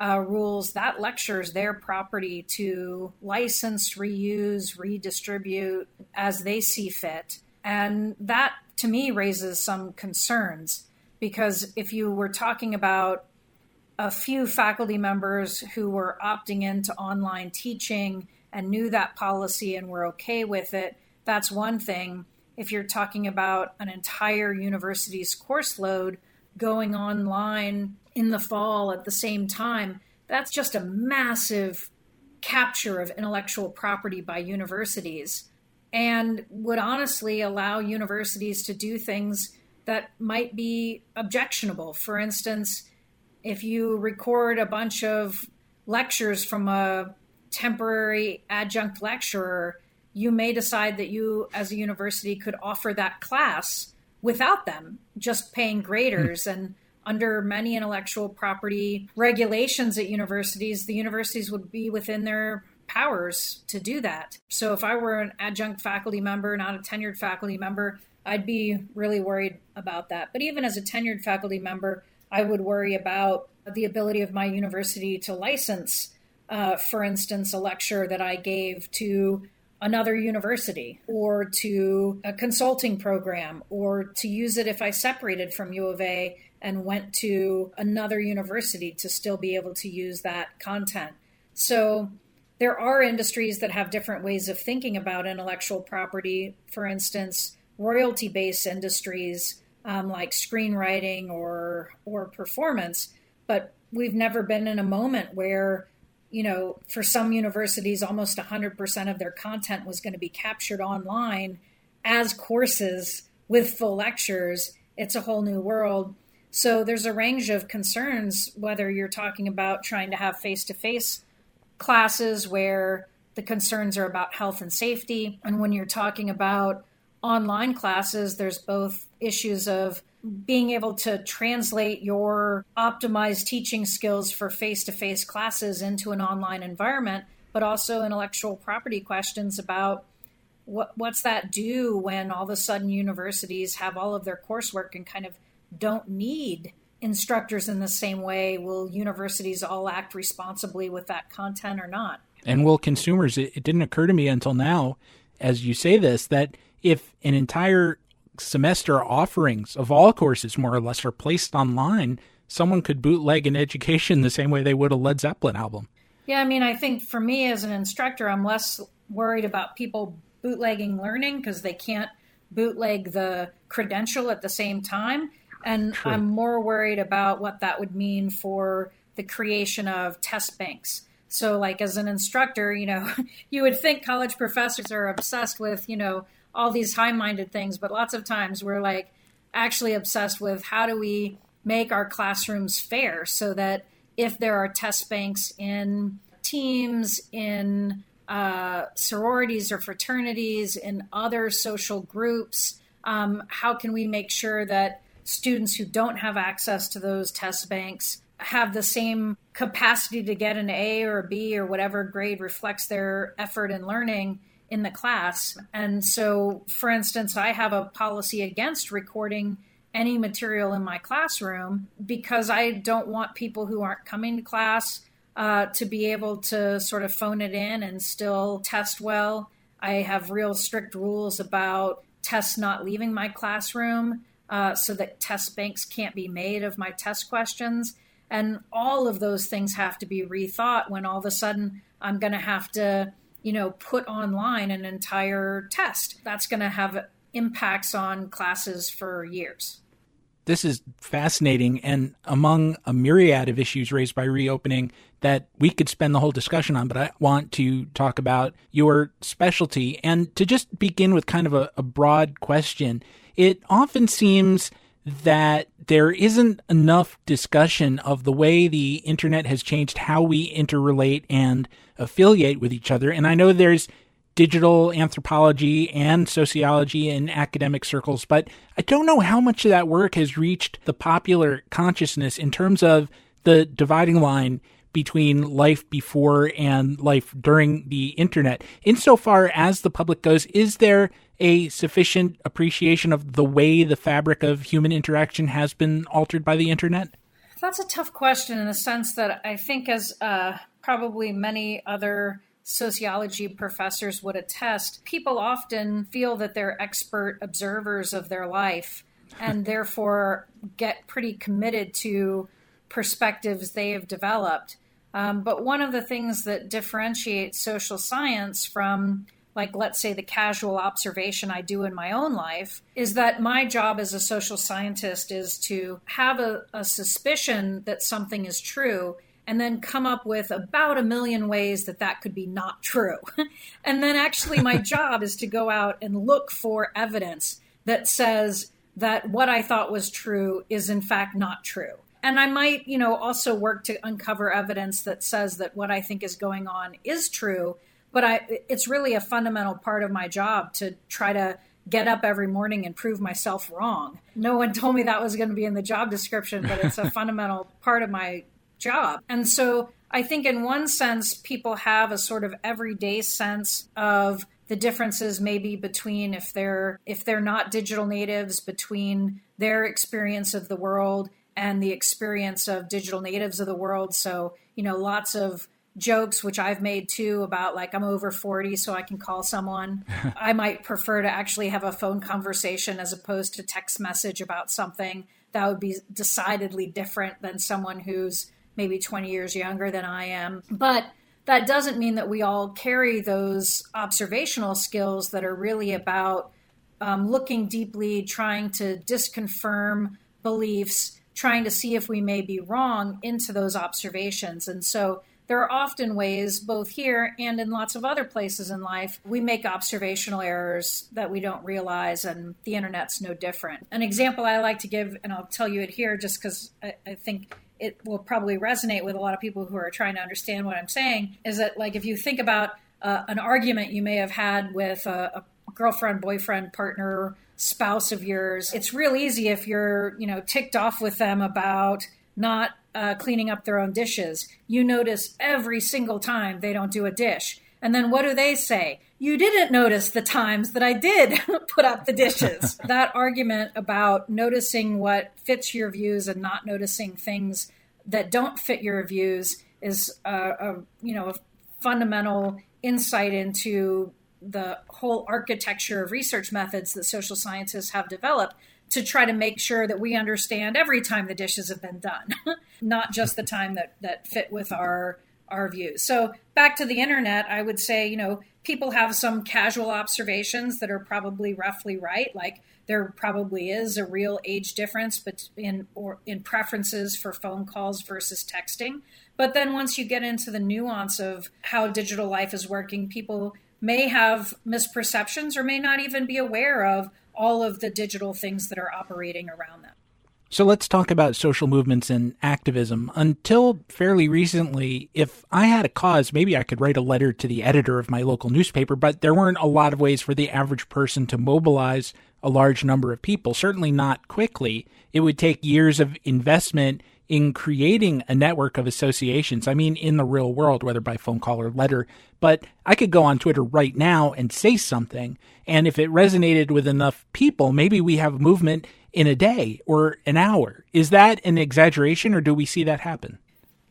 uh, rules, that lecture is their property to license, reuse, redistribute as they see fit. And that to me raises some concerns because if you were talking about a few faculty members who were opting into online teaching and knew that policy and were okay with it, that's one thing. If you're talking about an entire university's course load going online in the fall at the same time, that's just a massive capture of intellectual property by universities and would honestly allow universities to do things that might be objectionable. For instance, if you record a bunch of lectures from a temporary adjunct lecturer, you may decide that you, as a university, could offer that class without them, just paying graders. Mm. And under many intellectual property regulations at universities, the universities would be within their powers to do that. So if I were an adjunct faculty member, not a tenured faculty member, I'd be really worried about that. But even as a tenured faculty member, I would worry about the ability of my university to license, uh, for instance, a lecture that I gave to another university or to a consulting program or to use it if I separated from U of A and went to another university to still be able to use that content. So there are industries that have different ways of thinking about intellectual property. For instance, royalty based industries um, like screenwriting or or performance, but we've never been in a moment where you know for some universities almost 100% of their content was going to be captured online as courses with full lectures. It's a whole new world. So there's a range of concerns whether you're talking about trying to have face-to-face classes where the concerns are about health and safety. And when you're talking about online classes, there's both issues of being able to translate your optimized teaching skills for face to face classes into an online environment, but also intellectual property questions about what, what's that do when all of a sudden universities have all of their coursework and kind of don't need instructors in the same way? Will universities all act responsibly with that content or not? And will consumers? It, it didn't occur to me until now, as you say this, that if an entire semester offerings of all courses more or less are placed online, someone could bootleg an education the same way they would a Led Zeppelin album. Yeah, I mean, I think for me as an instructor, I'm less worried about people bootlegging learning because they can't bootleg the credential at the same time. And True. I'm more worried about what that would mean for the creation of test banks. So, like as an instructor, you know, you would think college professors are obsessed with, you know, all these high minded things, but lots of times we're like actually obsessed with how do we make our classrooms fair so that if there are test banks in teams, in uh, sororities or fraternities, in other social groups, um, how can we make sure that students who don't have access to those test banks have the same capacity to get an A or a B or whatever grade reflects their effort in learning in the class. And so, for instance, I have a policy against recording any material in my classroom because I don't want people who aren't coming to class uh, to be able to sort of phone it in and still test well. I have real strict rules about tests not leaving my classroom uh, so that test banks can't be made of my test questions. And all of those things have to be rethought when all of a sudden I'm going to have to you know, put online an entire test. That's going to have impacts on classes for years. This is fascinating. And among a myriad of issues raised by reopening that we could spend the whole discussion on, but I want to talk about your specialty. And to just begin with kind of a, a broad question, it often seems that there isn't enough discussion of the way the internet has changed how we interrelate and affiliate with each other. And I know there's digital anthropology and sociology in academic circles, but I don't know how much of that work has reached the popular consciousness in terms of the dividing line between life before and life during the internet. Insofar as the public goes, is there a sufficient appreciation of the way the fabric of human interaction has been altered by the internet? That's a tough question in the sense that I think, as uh, probably many other sociology professors would attest, people often feel that they're expert observers of their life and therefore get pretty committed to perspectives they have developed. Um, but one of the things that differentiates social science from, like, let's say, the casual observation I do in my own life is that my job as a social scientist is to have a, a suspicion that something is true and then come up with about a million ways that that could be not true. and then actually, my job is to go out and look for evidence that says that what I thought was true is in fact not true and I might, you know, also work to uncover evidence that says that what I think is going on is true. But I, it's really a fundamental part of my job to try to get up every morning and prove myself wrong. No one told me that was going to be in the job description, but it's a fundamental part of my job. And so I think, in one sense, people have a sort of everyday sense of the differences maybe between if they're if they're not digital natives between their experience of the world and the experience of digital natives of the world. So, you know, lots of jokes, which I've made too, about like I'm over 40, so I can call someone. I might prefer to actually have a phone conversation as opposed to text message about something that would be decidedly different than someone who's maybe 20 years younger than I am. But that doesn't mean that we all carry those observational skills that are really about um, looking deeply, trying to disconfirm beliefs trying to see if we may be wrong into those observations. And so there are often ways, both here and in lots of other places in life, we make observational errors that we don't realize, and the internet's no different. An example I like to give, and I'll tell you it here just because I, I think it will probably resonate with a lot of people who are trying to understand what I'm saying, is that, like, if you think about uh, an argument you may have had with a, a girlfriend, boyfriend, partner, spouse of yours, it's real easy if you're, you know, ticked off with them about not uh, cleaning up their own dishes. You notice every single time they don't do a dish. And then what do they say? You didn't notice the times that I did put up the dishes. that argument about noticing what fits your views and not noticing things that don't fit your views is a, a you know a fundamental insight into the whole architecture of research methods that social scientists have developed to try to make sure that we understand every time the dishes have been done, not just the time that, that fit with our our views. So back to the internet, I would say, you know, people have some casual observations that are probably roughly right. Like there probably is a real age difference in or in preferences for phone calls versus texting. But then once you get into the nuance of how digital life is working, people may have misperceptions or may not even be aware of all of the digital things that are operating around them. So let's talk about social movements and activism. Until fairly recently, if I had a cause, maybe I could write a letter to the editor of my local newspaper, but there weren't a lot of ways for the average person to mobilize a large number of people, certainly not quickly. It would take years of investment in creating a network of associations. I mean, in the real world, whether by phone call or letter, but I could go on Twitter right now and say something. And if it resonated with enough people, maybe we have a movement in a day or an hour. Is that an exaggeration or do we see that happen?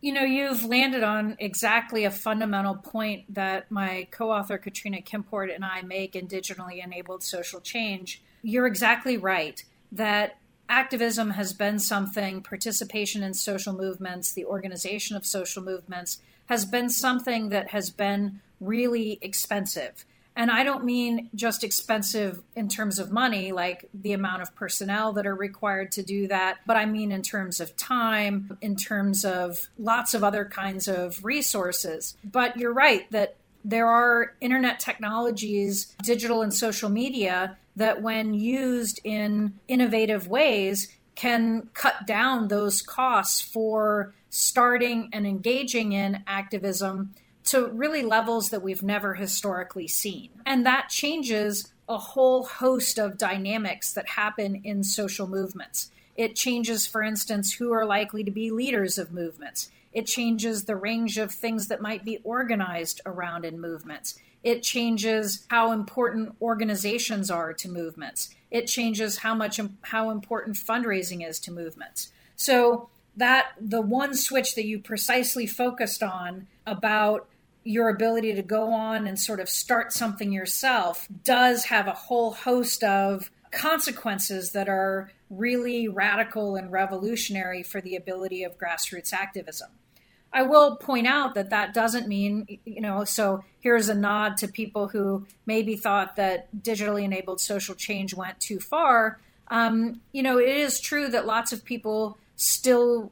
You know, you've landed on exactly a fundamental point that my co author Katrina Kimport and I make in Digitally Enabled Social Change. You're exactly right that activism has been something, participation in social movements, the organization of social movements has been something that has been really expensive. And I don't mean just expensive in terms of money, like the amount of personnel that are required to do that, but I mean in terms of time, in terms of lots of other kinds of resources. But you're right that there are internet technologies, digital and social media, that when used in innovative ways can cut down those costs for starting and engaging in activism to really levels that we've never historically seen. And that changes a whole host of dynamics that happen in social movements. It changes, for instance, who are likely to be leaders of movements. It changes the range of things that might be organized around in movements. It changes how important organizations are to movements. It changes how much how important fundraising is to movements. So that the one switch that you precisely focused on about your ability to go on and sort of start something yourself does have a whole host of consequences that are really radical and revolutionary for the ability of grassroots activism. I will point out that that doesn't mean, you know, so here's a nod to people who maybe thought that digitally enabled social change went too far. Um, you know, it is true that lots of people still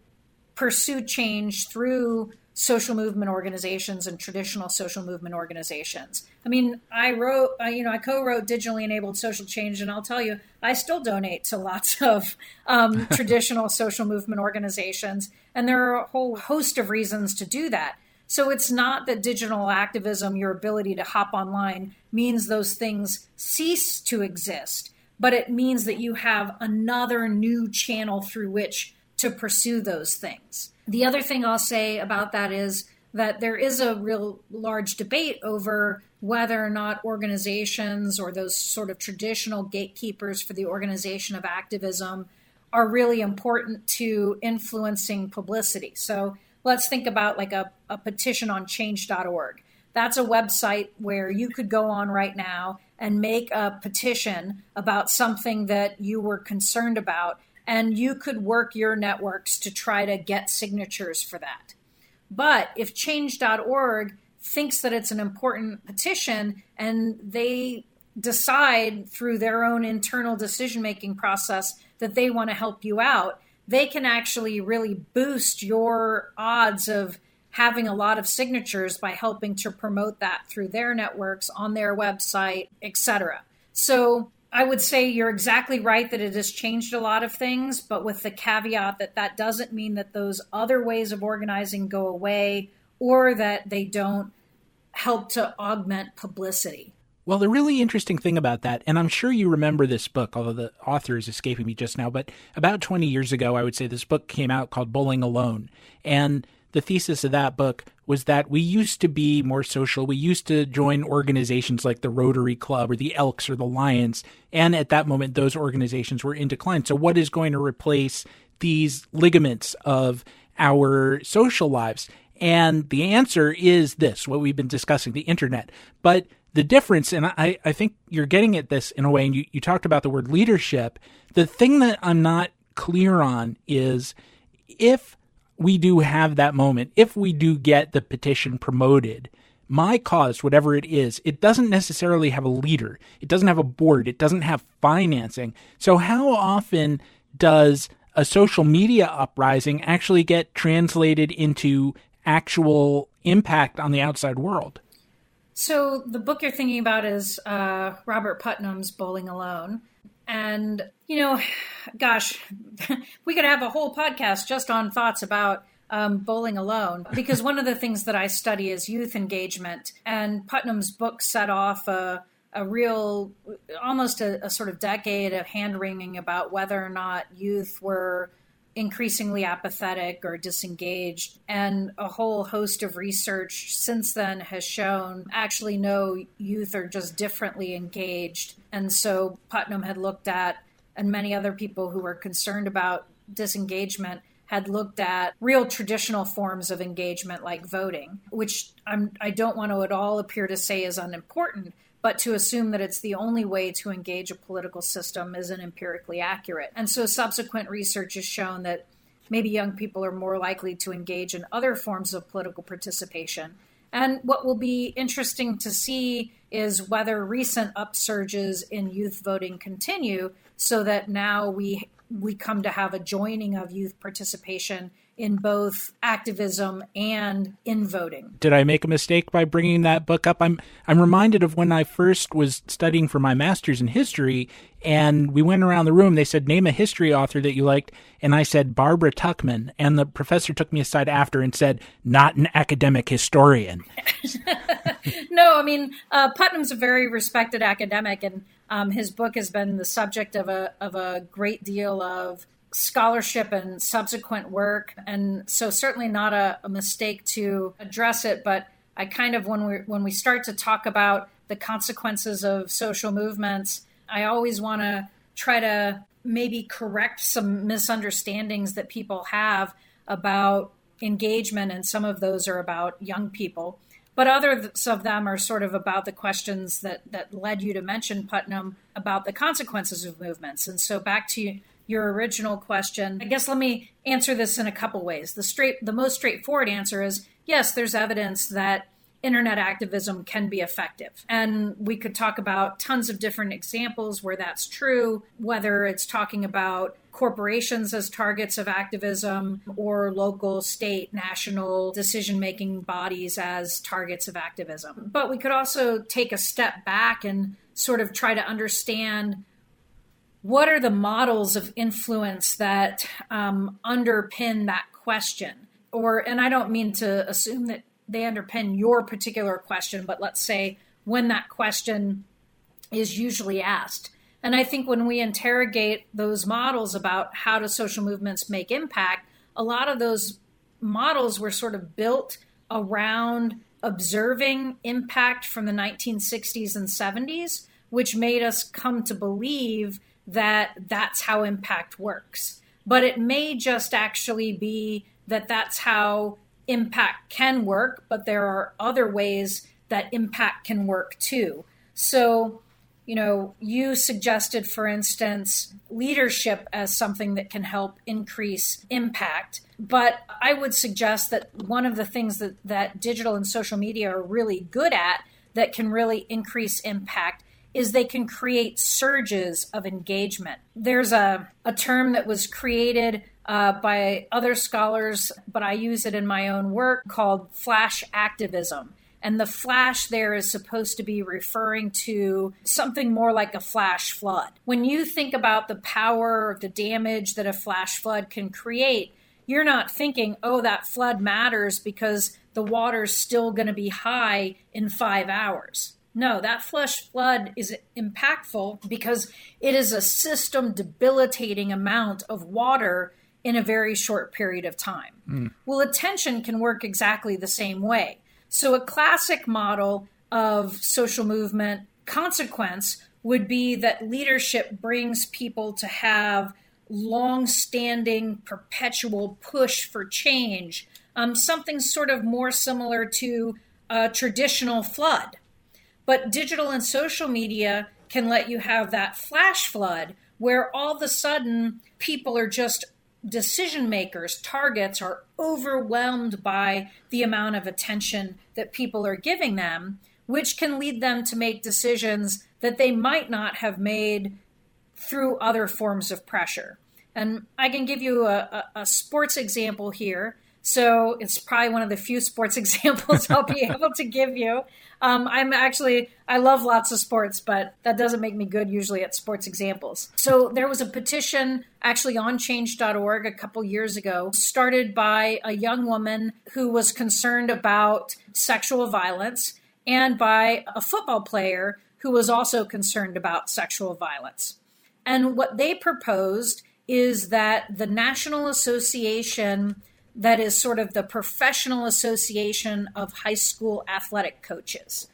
pursue change through social movement organizations and traditional social movement organizations. I mean, I wrote, uh, you know, I co-wrote digitally enabled social change, and I'll tell you, I still donate to lots of um, traditional social movement organizations, and there are a whole host of reasons to do that. So it's not that digital activism, your ability to hop online, means those things cease to exist, but it means that you have another new channel through which to pursue those things. The other thing I'll say about that is that there is a real large debate over whether or not organizations or those sort of traditional gatekeepers for the organization of activism are really important to influencing publicity. So let's think about like a, a petition on change.org. That's a website where you could go on right now and make a petition about something that you were concerned about and you could work your networks to try to get signatures for that. But if change.org thinks that it's an important petition and they decide through their own internal decision making process that they want to help you out, they can actually really boost your odds of having a lot of signatures by helping to promote that through their networks on their website, etc. So I would say you're exactly right that it has changed a lot of things, but with the caveat that that doesn't mean that those other ways of organizing go away or that they don't help to augment publicity. Well, the really interesting thing about that, and I'm sure you remember this book, although the author is escaping me just now, but about 20 years ago, I would say this book came out called Bowling Alone. And the thesis of that book was that we used to be more social. We used to join organizations like the Rotary Club or the Elks or the Lions. And at that moment, those organizations were in decline. So, what is going to replace these ligaments of our social lives? And the answer is this what we've been discussing the internet. But the difference, and I, I think you're getting at this in a way, and you, you talked about the word leadership. The thing that I'm not clear on is if we do have that moment, if we do get the petition promoted, my cause, whatever it is, it doesn't necessarily have a leader. It doesn't have a board. It doesn't have financing. So, how often does a social media uprising actually get translated into actual impact on the outside world? So, the book you're thinking about is uh, Robert Putnam's Bowling Alone. And, you know, gosh, we could have a whole podcast just on thoughts about um, bowling alone because one of the things that I study is youth engagement. And Putnam's book set off a, a real, almost a, a sort of decade of hand wringing about whether or not youth were increasingly apathetic or disengaged. And a whole host of research since then has shown actually no youth are just differently engaged. And so Putnam had looked at, and many other people who were concerned about disengagement had looked at real traditional forms of engagement like voting, which I'm, I don't want to at all appear to say is unimportant, but to assume that it's the only way to engage a political system isn't empirically accurate. And so subsequent research has shown that maybe young people are more likely to engage in other forms of political participation. And what will be interesting to see is whether recent upsurges in youth voting continue so that now we we come to have a joining of youth participation in both activism and in voting. Did I make a mistake by bringing that book up? I'm I'm reminded of when I first was studying for my masters in history and we went around the room they said name a history author that you liked and I said Barbara Tuchman and the professor took me aside after and said not an academic historian. no, I mean uh, Putnam's a very respected academic and um, his book has been the subject of a of a great deal of scholarship and subsequent work. And so certainly not a, a, mistake to address it, but I kind of when we when we start to talk about the consequences of social movements, I always want to try to maybe correct some misunderstandings that people have about engagement and some of those are about young people. but others of them are sort of about the questions that, that led you to mention Putnam about the consequences of movements. And so back to your original question, I guess let me answer this in a couple ways. The straight the most straightforward answer is yes, there's evidence that internet activism can be effective. And we could talk about tons of different examples where that's true, whether it's talking about corporations as targets of activism or local, state, national decision making bodies as targets of activism. But we could also take a step back and sort of try to understand what are the models of influence that um, underpin that question? Or and i don't mean to assume that they underpin your particular question but let's say when that question is usually asked. And I think when we interrogate those models about how do social movements make impact, a lot of those models were sort of built around observing impact from the 1960s and 70s, which made us come to believe that that's how impact works. But it may just actually be that that's how impact can work, but there are other ways that impact can work too. So you know, you suggested, for instance, leadership as something that can help increase impact. But I would suggest that one of the things that, that digital and social media are really good at that can really increase impact is they can create surges of engagement. There's a, a term that was created uh, by other scholars, but I use it in my own work called flash activism. And the flash there is supposed to be referring to something more like a flash flood. When you think about the power the damage that a flash flood can create, you're not thinking, oh, that flood matters because the water's still going to be high in five hours. No, that flash flood is impactful because it is a system debilitating amount of water in a very short period of time. Mm. Well, attention can work exactly the same way. So, a classic model of social movement consequence would be that leadership brings people to have long standing, perpetual push for change, um, something sort of more similar to a traditional flood. But digital and social media can let you have that flash flood where all of a sudden people are just decision makers, targets, are overwhelmed by the amount of attention that people are giving them, which can lead them to make decisions that they might not have made through other forms of pressure. And I can give you a, a, a sports example here. So it's probably one of the few sports examples I'll be able to give you. Um, I'm actually, I love lots of sports, but that doesn't make me good usually at sports examples. So there was a petition actually on change.org a couple years ago, started by a young woman who was concerned about sexual violence and by a football player who was also concerned about sexual violence. And what they proposed is that the National Association that is sort of the professional association of high school athletic coaches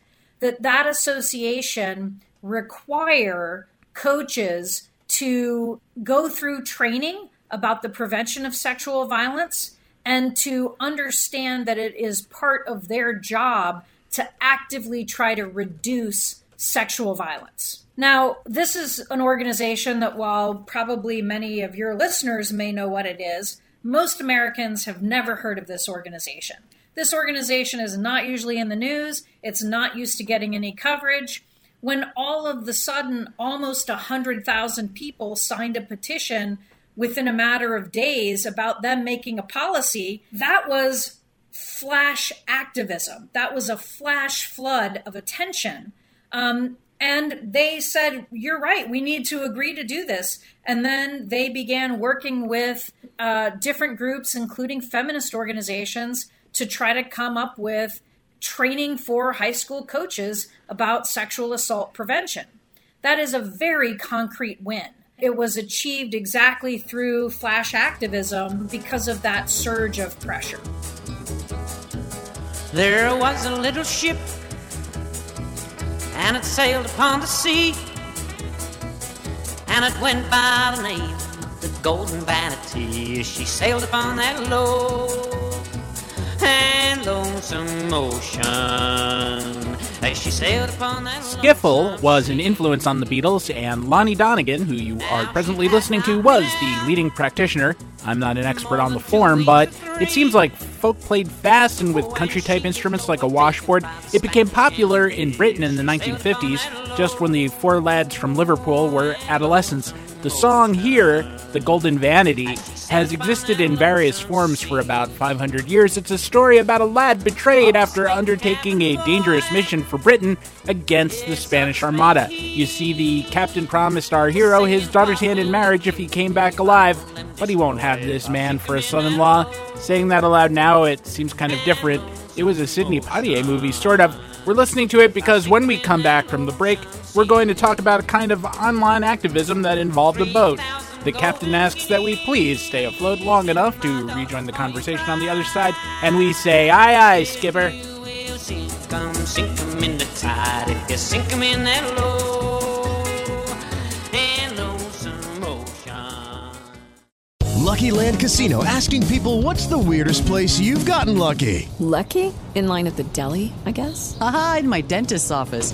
that that association require coaches to go through training about the prevention of sexual violence and to understand that it is part of their job to actively try to reduce sexual violence. Now, this is an organization that, while probably many of your listeners may know what it is, most Americans have never heard of this organization. This organization is not usually in the news, it's not used to getting any coverage. When all of the sudden, almost 100,000 people signed a petition within a matter of days about them making a policy, that was flash activism. That was a flash flood of attention. Um, and they said, You're right, we need to agree to do this. And then they began working with uh, different groups, including feminist organizations, to try to come up with training for high school coaches about sexual assault prevention. That is a very concrete win. It was achieved exactly through flash activism because of that surge of pressure. There was a little ship and it sailed upon the sea. And it went by the name the Golden Vanity. She sailed upon that low. and lonesome ocean. Skiffle was an influence on the Beatles, and Lonnie Donegan, who you are presently listening to, was the leading practitioner. I'm not an expert on the form, but it seems like folk played fast and with country type instruments like a washboard. It became popular in Britain in the 1950s, just when the four lads from Liverpool were adolescents. The song here, The Golden Vanity, has existed in various forms for about 500 years. It's a story about a lad betrayed after undertaking a dangerous mission for Britain against the Spanish Armada. You see, the captain promised our hero his daughter's hand in marriage if he came back alive, but he won't have this man for a son in law. Saying that aloud now, it seems kind of different. It was a Sidney Poitier movie, sort of. We're listening to it because when we come back from the break, we're going to talk about a kind of online activism that involved a boat. The captain asks that we please stay afloat long enough to rejoin the conversation on the other side, and we say, Aye, aye, skipper. Come sink 'em in the tide if you sink 'em in that low and lonesome ocean. Lucky Land Casino asking people what's the weirdest place you've gotten lucky? Lucky? In line at the deli, I guess? Aha, in my dentist's office.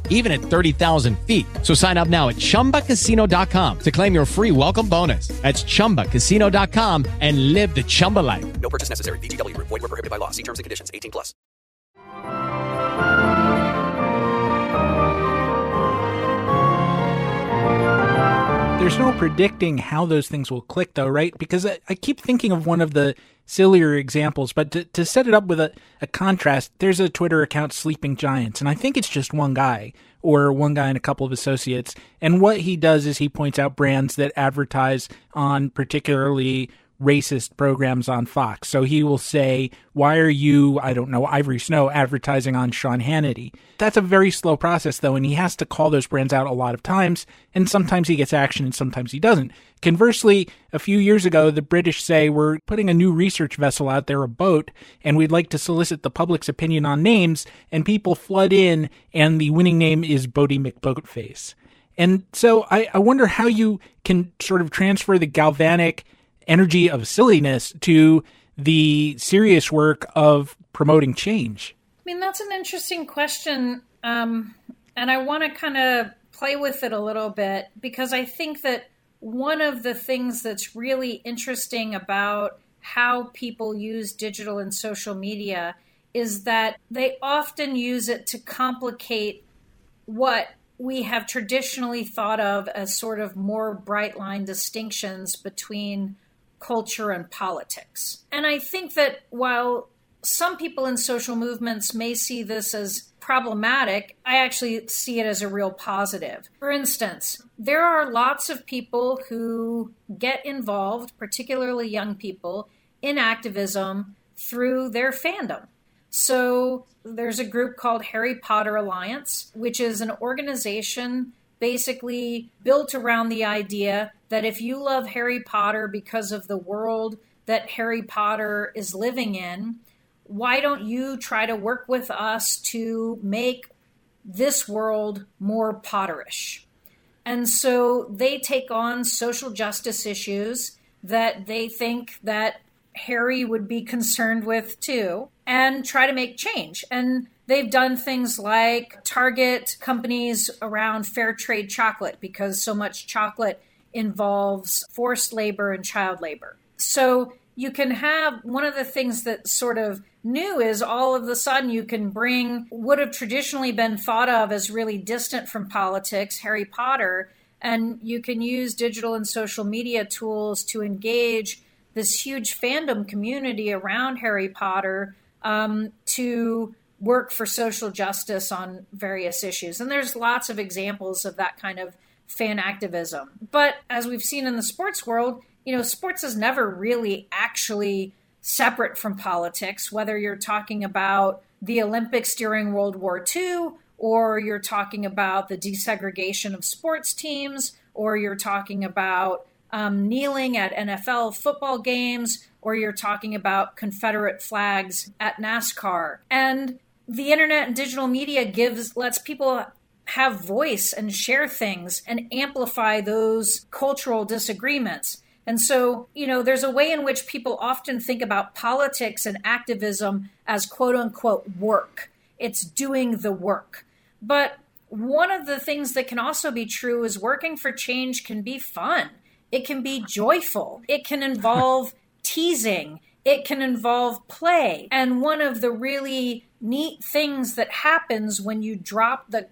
even at 30,000 feet. So sign up now at ChumbaCasino.com to claim your free welcome bonus. That's ChumbaCasino.com and live the Chumba life. No purchase necessary. VGW Group. Void were prohibited by law. See terms and conditions. 18 plus. There's no predicting how those things will click, though, right? Because I, I keep thinking of one of the sillier examples, but to, to set it up with a, a contrast, there's a Twitter account, Sleeping Giants, and I think it's just one guy or one guy and a couple of associates. And what he does is he points out brands that advertise on particularly racist programs on Fox. So he will say, Why are you, I don't know, Ivory Snow advertising on Sean Hannity? That's a very slow process, though, and he has to call those brands out a lot of times, and sometimes he gets action and sometimes he doesn't. Conversely, a few years ago, the British say, We're putting a new research vessel out there, a boat, and we'd like to solicit the public's opinion on names, and people flood in, and the winning name is Boaty McBoatface. And so I, I wonder how you can sort of transfer the galvanic energy of silliness to the serious work of promoting change? I mean, that's an interesting question. Um, and I want to kind of play with it a little bit because I think that one of the things that's really interesting about how people use digital and social media is that they often use it to complicate what we have traditionally thought of as sort of more bright line distinctions between culture and politics. And I think that while some people in social movements may see this as problematic, I actually see it as a real positive. For instance, there are lots of people who get involved, particularly young people, in activism through their fandom. So there's a group called Harry Potter Alliance, which is an organization basically built around the idea that if you love Harry Potter because of the world that Harry Potter is living in, why don't you try to work with us to make this world more Potterish? And so they take on social justice issues that they think that Harry would be concerned with too and try to make change. And they've done things like target companies around fair trade chocolate because so much chocolate involves forced labor and child labor. So you can have one of the things that sort of new is all of a sudden you can bring would have traditionally been thought of as really distant from politics, Harry Potter, and you can use digital and social media tools to engage this huge fandom community around Harry Potter um, to work for social justice on various issues. And there's lots of examples of that kind of fan activism. But as we've seen in the sports world, you know, sports is never really actually separate from politics, whether you're talking about the Olympics during World War II, or you're talking about the desegregation of sports teams, or you're talking about um, kneeling at NFL football games, or you're talking about Confederate flags at NASCAR. And the internet and digital media gives lets people have voice and share things and amplify those cultural disagreements. And so, you know, there's a way in which people often think about politics and activism as quote unquote work. It's doing the work. But one of the things that can also be true is working for change can be fun. It can be joyful. It can involve teasing. It can involve play. And one of the really neat things that happens when you drop the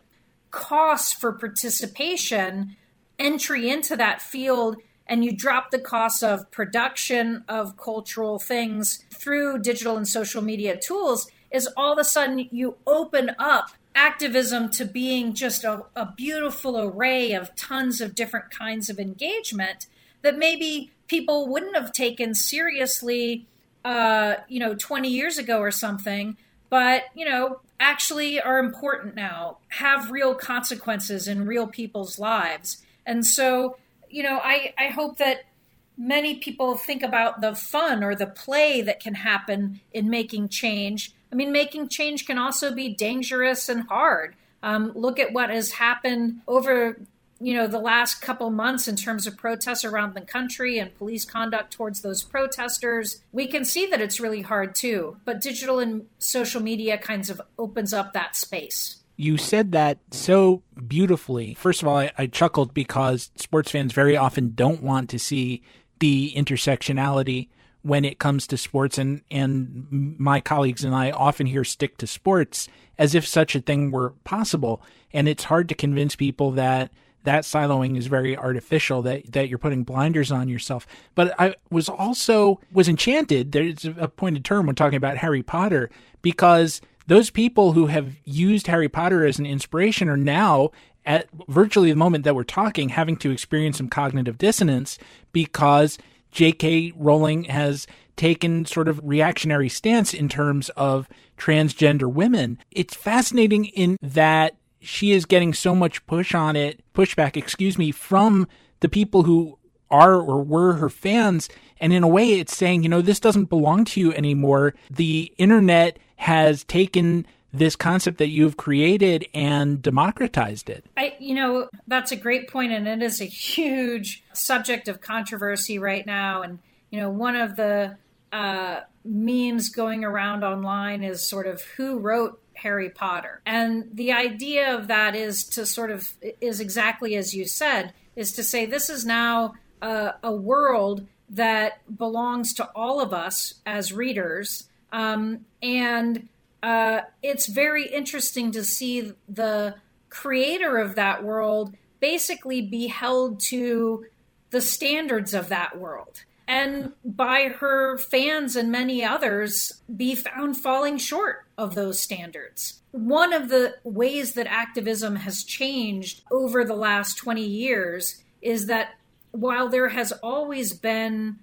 cost for participation, entry into that field, and you drop the cost of production of cultural things through digital and social media tools, is all of a sudden you open up activism to being just a, a beautiful array of tons of different kinds of engagement that maybe people wouldn't have taken seriously, uh, you know, 20 years ago or something, but, you know, actually are important now, have real consequences in real people's lives. And so, you know, I, I hope that many people think about the fun or the play that can happen in making change. I mean, making change can also be dangerous and hard. Um, look at what has happened over you know the last couple months in terms of protests around the country and police conduct towards those protesters we can see that it's really hard too. But digital and social media kinds of opens up that space. You said that so beautifully. First of all, I, I, chuckled because sports fans very often don't want to see the intersectionality when it comes to sports, and and my colleagues and I often hear stick to sports as if such a thing were possible, and it's hard to convince people that that siloing is very artificial that that you're putting blinders on yourself. But i was also was enchanted there's a pointed term when talking about harry potter because those people who have used harry potter as an inspiration are now at virtually the moment that we're talking having to experience some cognitive dissonance because j.k rowling has taken sort of reactionary stance in terms of transgender women. It's fascinating in that she is getting so much push on it, pushback, excuse me, from the people who are or were her fans. And in a way, it's saying, you know, this doesn't belong to you anymore. The internet has taken this concept that you've created and democratized it. I, you know, that's a great point, and it is a huge subject of controversy right now. And you know, one of the uh, memes going around online is sort of who wrote Harry Potter. And the idea of that is to sort of, is exactly as you said, is to say this is now a, a world that belongs to all of us as readers. Um, and uh, it's very interesting to see the creator of that world basically be held to the standards of that world and by her fans and many others be found falling short of those standards. One of the ways that activism has changed over the last 20 years is that while there has always been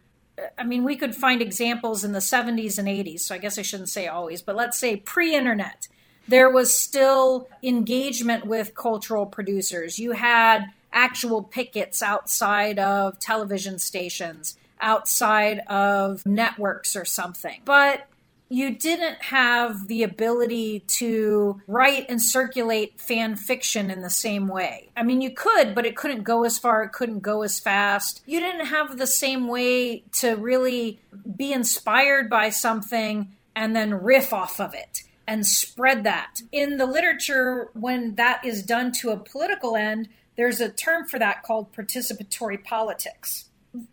I mean, we could find examples in the 70s and 80s, so I guess I shouldn't say always, but let's say pre internet, there was still engagement with cultural producers. You had actual pickets outside of television stations outside of networks or something. But you didn't have the ability to write and circulate fan fiction in the same way. I mean, you could, but it couldn't go as far, it couldn't go as fast. You didn't have the same way to really be inspired by something and then riff off of it and spread that. In the literature, when that is done to a political end, there's a term for that called participatory politics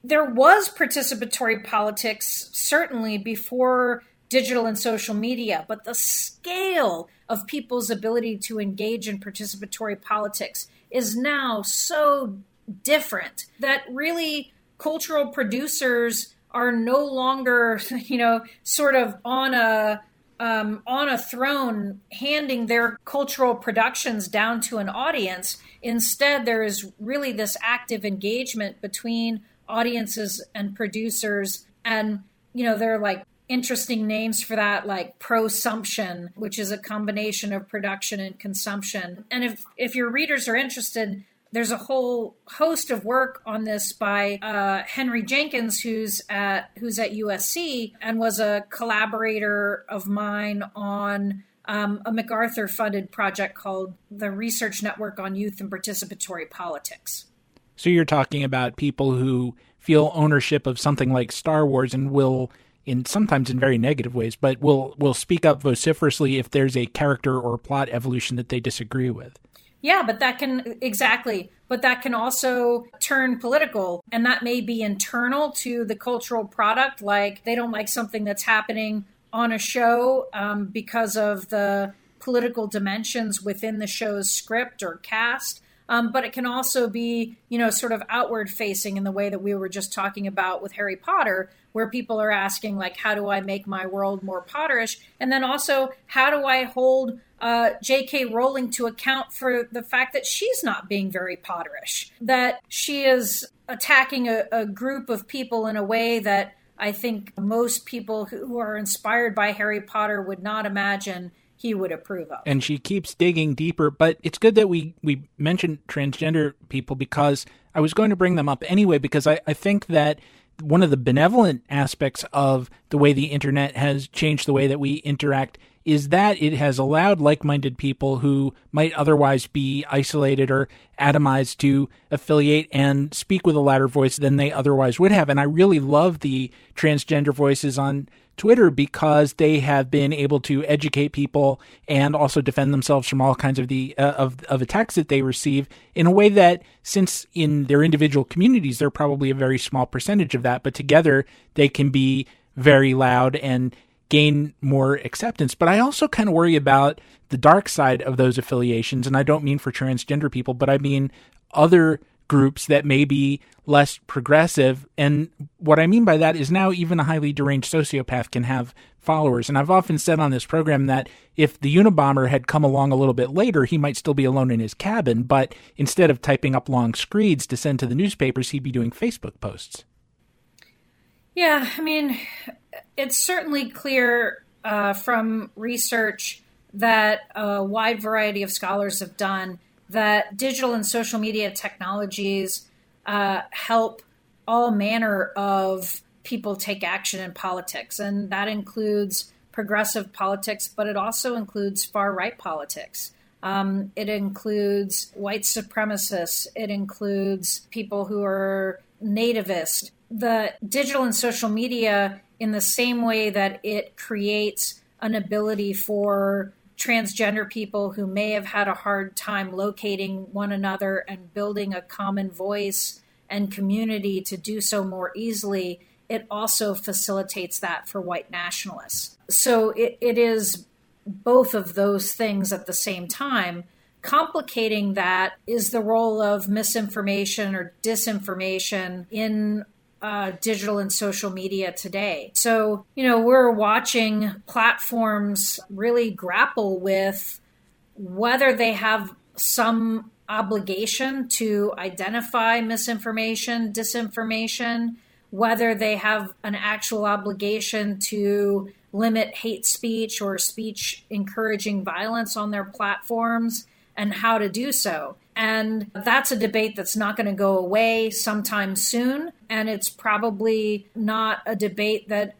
there was participatory politics certainly before digital and social media, but the scale of people's ability to engage in participatory politics is now so different that really cultural producers are no longer, you know, sort of on a um, on a throne handing their cultural productions down to an audience. Instead, there is really this active engagement between audiences and producers. And, you know, they're like interesting names for that like prosumption which is a combination of production and consumption and if if your readers are interested there's a whole host of work on this by uh, Henry Jenkins, who's at who's at USC and was a collaborator of mine on um, a MacArthur-funded project called the Research Network on Youth and Participatory Politics. So you're talking about people who feel ownership of something like Star Wars and will in sometimes in very negative ways, but will will speak up vociferously if there's a character or plot evolution that they disagree with. Yeah, but that can exactly, but that can also turn political and that may be internal to the cultural product like they don't like something that's happening on a show um, because of the political dimensions within the show's script or cast. Um, but it can also be, you know, sort of outward facing in the way that we were just talking about with Harry Potter, where people are asking, like, how do I make my world more Potterish? And then also, how do I hold uh, J.K. Rowling to account for the fact that she's not being very Potterish, that she is attacking a, a group of people in a way that I think most people who are inspired by Harry Potter would not imagine he would approve of. And she keeps digging deeper, but it's good that we we mentioned transgender people because I was going to bring them up anyway because I, I think that one of the benevolent aspects of the way the internet has changed the way that we interact is that it has allowed like minded people who might otherwise be isolated or atomized to affiliate and speak with a louder voice than they otherwise would have. And I really love the transgender voices on Twitter because they have been able to educate people and also defend themselves from all kinds of the uh, of of attacks that they receive in a way that since in their individual communities they're probably a very small percentage of that but together they can be very loud and gain more acceptance. But I also kind of worry about the dark side of those affiliations. And I don't mean for transgender people, but I mean other groups that may be less progressive. And what I mean by that is now even a highly deranged sociopath can have followers. And I've often said on this program that if the Unabomber had come along a little bit later, he might still be alone in his cabin. But instead of typing up long screeds to send to the newspapers, he'd be doing Facebook posts. Yeah, I mean, it's certainly clear uh, from research that a wide variety of scholars have done that digital and social media technologies uh, help all manner of people take action in politics. And that includes progressive politics, but it also includes far right politics. Um, it includes white supremacists. It includes people who are nativist. The digital and social media in the same way that it creates an ability for transgender people who may have had a hard time locating one another and building a common voice and community to do so more easily, it also facilitates that for white nationalists. So it, it is both of those things at the same time. Complicating that is the role of misinformation or disinformation in uh, digital and social media today. So, you know, we're watching platforms really grapple with whether they have some obligation to identify misinformation, disinformation, whether they have an actual obligation to limit hate speech or speech encouraging violence on their platforms and how to do so. And that's a debate that's not going to go away sometime soon. And it's probably not a debate that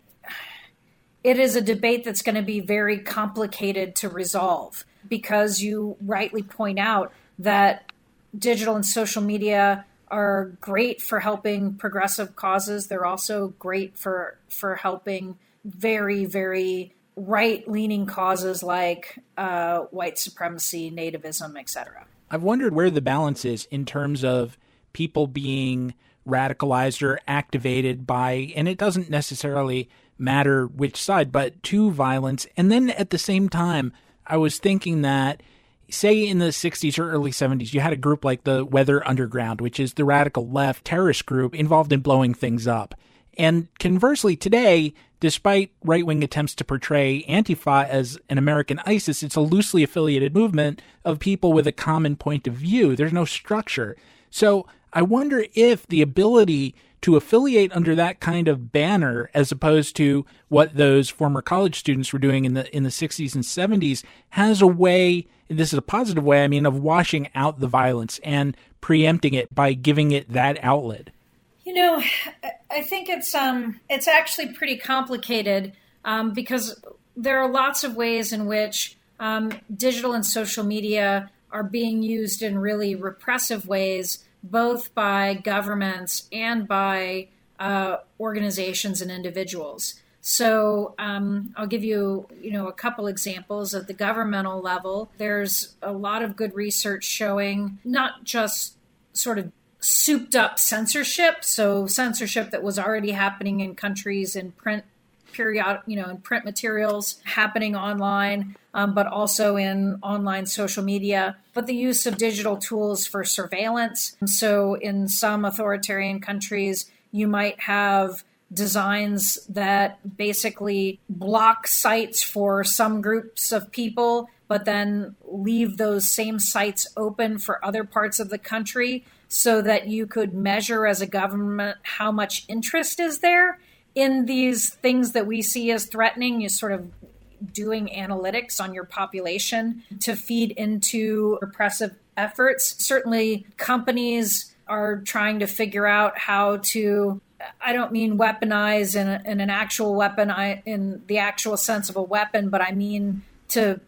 it is a debate that's going to be very complicated to resolve because you rightly point out that digital and social media are great for helping progressive causes. They're also great for for helping very very right leaning causes like uh, white supremacy, nativism, etc. I've wondered where the balance is in terms of people being radicalized or activated by, and it doesn't necessarily matter which side, but to violence. And then at the same time, I was thinking that, say, in the 60s or early 70s, you had a group like the Weather Underground, which is the radical left terrorist group involved in blowing things up. And conversely, today, despite right wing attempts to portray Antifa as an American ISIS, it's a loosely affiliated movement of people with a common point of view. There's no structure. So I wonder if the ability to affiliate under that kind of banner as opposed to what those former college students were doing in the in the 60s and 70s has a way this is a positive way I mean of washing out the violence and preempting it by giving it that outlet. You know, I think it's um it's actually pretty complicated um, because there are lots of ways in which um, digital and social media are being used in really repressive ways both by governments and by uh, organizations and individuals. So um, I'll give you, you know, a couple examples at the governmental level. There's a lot of good research showing not just sort of souped up censorship, so censorship that was already happening in countries in print period, you know, in print materials happening online, um, but also in online social media. But the use of digital tools for surveillance. So, in some authoritarian countries, you might have designs that basically block sites for some groups of people, but then leave those same sites open for other parts of the country so that you could measure as a government how much interest is there in these things that we see as threatening, you sort of doing analytics on your population to feed into repressive efforts. Certainly, companies are trying to figure out how to. I don't mean weaponize in, a, in an actual weapon, I, in the actual sense of a weapon, but I mean to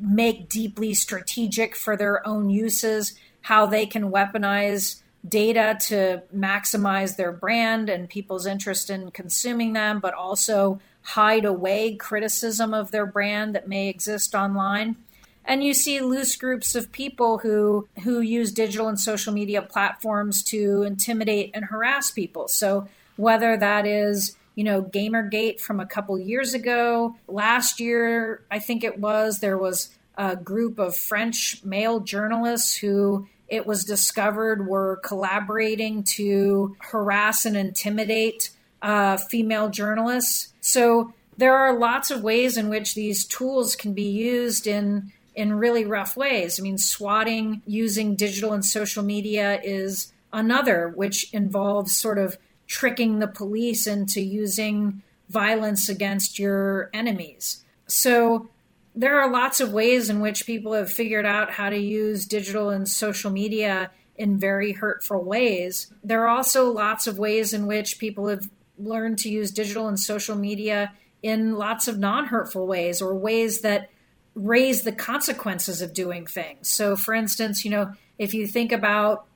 make deeply strategic for their own uses how they can weaponize data to maximize their brand and people's interest in consuming them, but also hide away criticism of their brand that may exist online. And you see loose groups of people who who use digital and social media platforms to intimidate and harass people. So whether that is you know Gamergate from a couple years ago, last year I think it was there was a group of French male journalists who it was discovered were collaborating to harass and intimidate uh, female journalists. So there are lots of ways in which these tools can be used in in really rough ways. I mean, swatting using digital and social media is another, which involves sort of tricking the police into using violence against your enemies. So there are lots of ways in which people have figured out how to use digital and social media in very hurtful ways. There are also lots of ways in which people have learned to use digital and social media in lots of non hurtful ways or ways that raise the consequences of doing things. So, for instance, you know, if you think about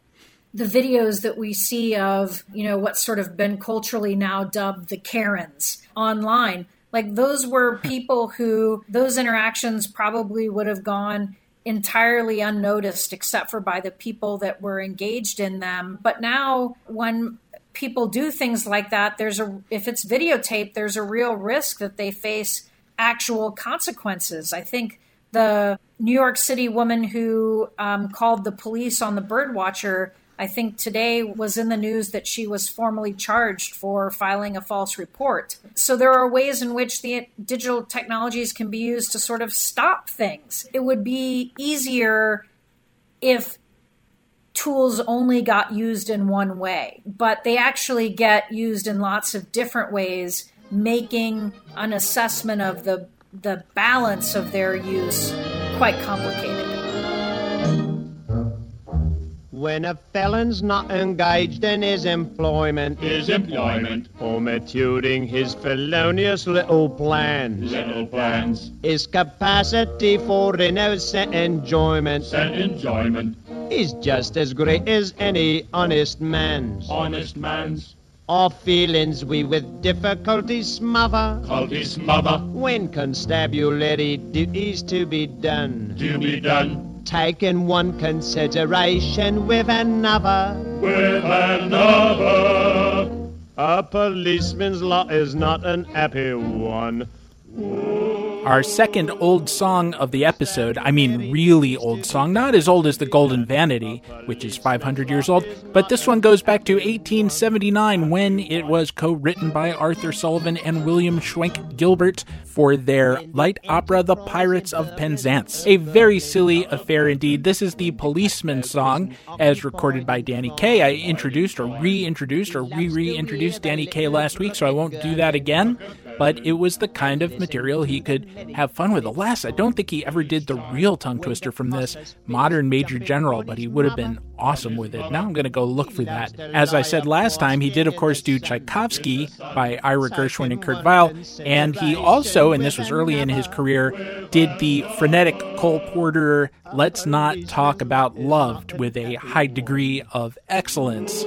the videos that we see of, you know, what's sort of been culturally now dubbed the Karens online, like those were people who those interactions probably would have gone entirely unnoticed except for by the people that were engaged in them. But now when people do things like that, there's a if it's videotaped, there's a real risk that they face actual consequences. I think the New York City woman who um, called the police on the birdwatcher I think today was in the news that she was formally charged for filing a false report. So there are ways in which the digital technologies can be used to sort of stop things. It would be easier if tools only got used in one way, but they actually get used in lots of different ways, making an assessment of the the balance of their use quite complicated. When a felon's not engaged in his employment, his employment, or maturing his felonious little plans, little plans, his capacity for innocent enjoyment, enjoyment, is just as great as any honest man's. Honest man's. Our feelings we with difficulty smother, difficulty smother, when constabulary duties to be done, to be done taken one consideration with another. With another. A policeman's lot is not an happy one. Ooh. Our second old song of the episode, I mean, really old song, not as old as the Golden Vanity, which is 500 years old, but this one goes back to 1879 when it was co written by Arthur Sullivan and William Schwenk Gilbert for their light opera, The Pirates of Penzance. A very silly affair indeed. This is the policeman song, as recorded by Danny Kaye. I introduced or reintroduced or re reintroduced Danny Kaye last week, so I won't do that again. But it was the kind of material he could have fun with. Alas, I don't think he ever did the real tongue twister from this modern Major General, but he would have been awesome with it. Now I'm going to go look for that. As I said last time, he did, of course, do Tchaikovsky by Ira Gershwin and Kurt Weill, and he also, and this was early in his career, did the frenetic Cole Porter Let's Not Talk About Loved with a high degree of excellence.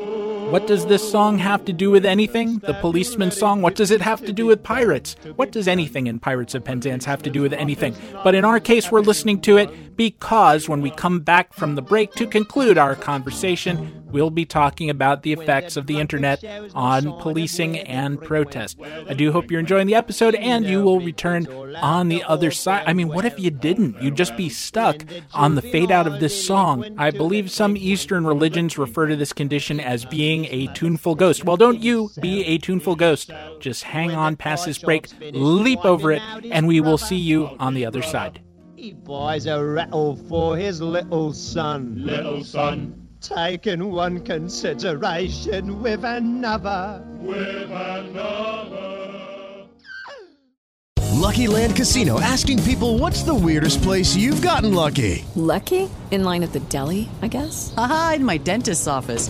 What does this song have to do with anything? The policeman song? What does it have to do with pirates? What does anything in Pirates of Penzance have to do with anything? But in our case, we're listening to it because when we come back from the break to conclude our conversation, we'll be talking about the effects of the internet on policing and protest. I do hope you're enjoying the episode and you will return on the other side. I mean, what if you didn't? You'd just be stuck on the fade out of this song. I believe some Eastern religions refer to this condition as being a tuneful ghost. Well, don't you be a tuneful ghost. Just hang on past this break, leap over it, and we will see you on the other side. He buys a rattle for his little son. Little son, Taking one consideration with another. with another. Lucky Land Casino asking people what's the weirdest place you've gotten lucky? Lucky? In line at the deli, I guess? Aha, in my dentist's office.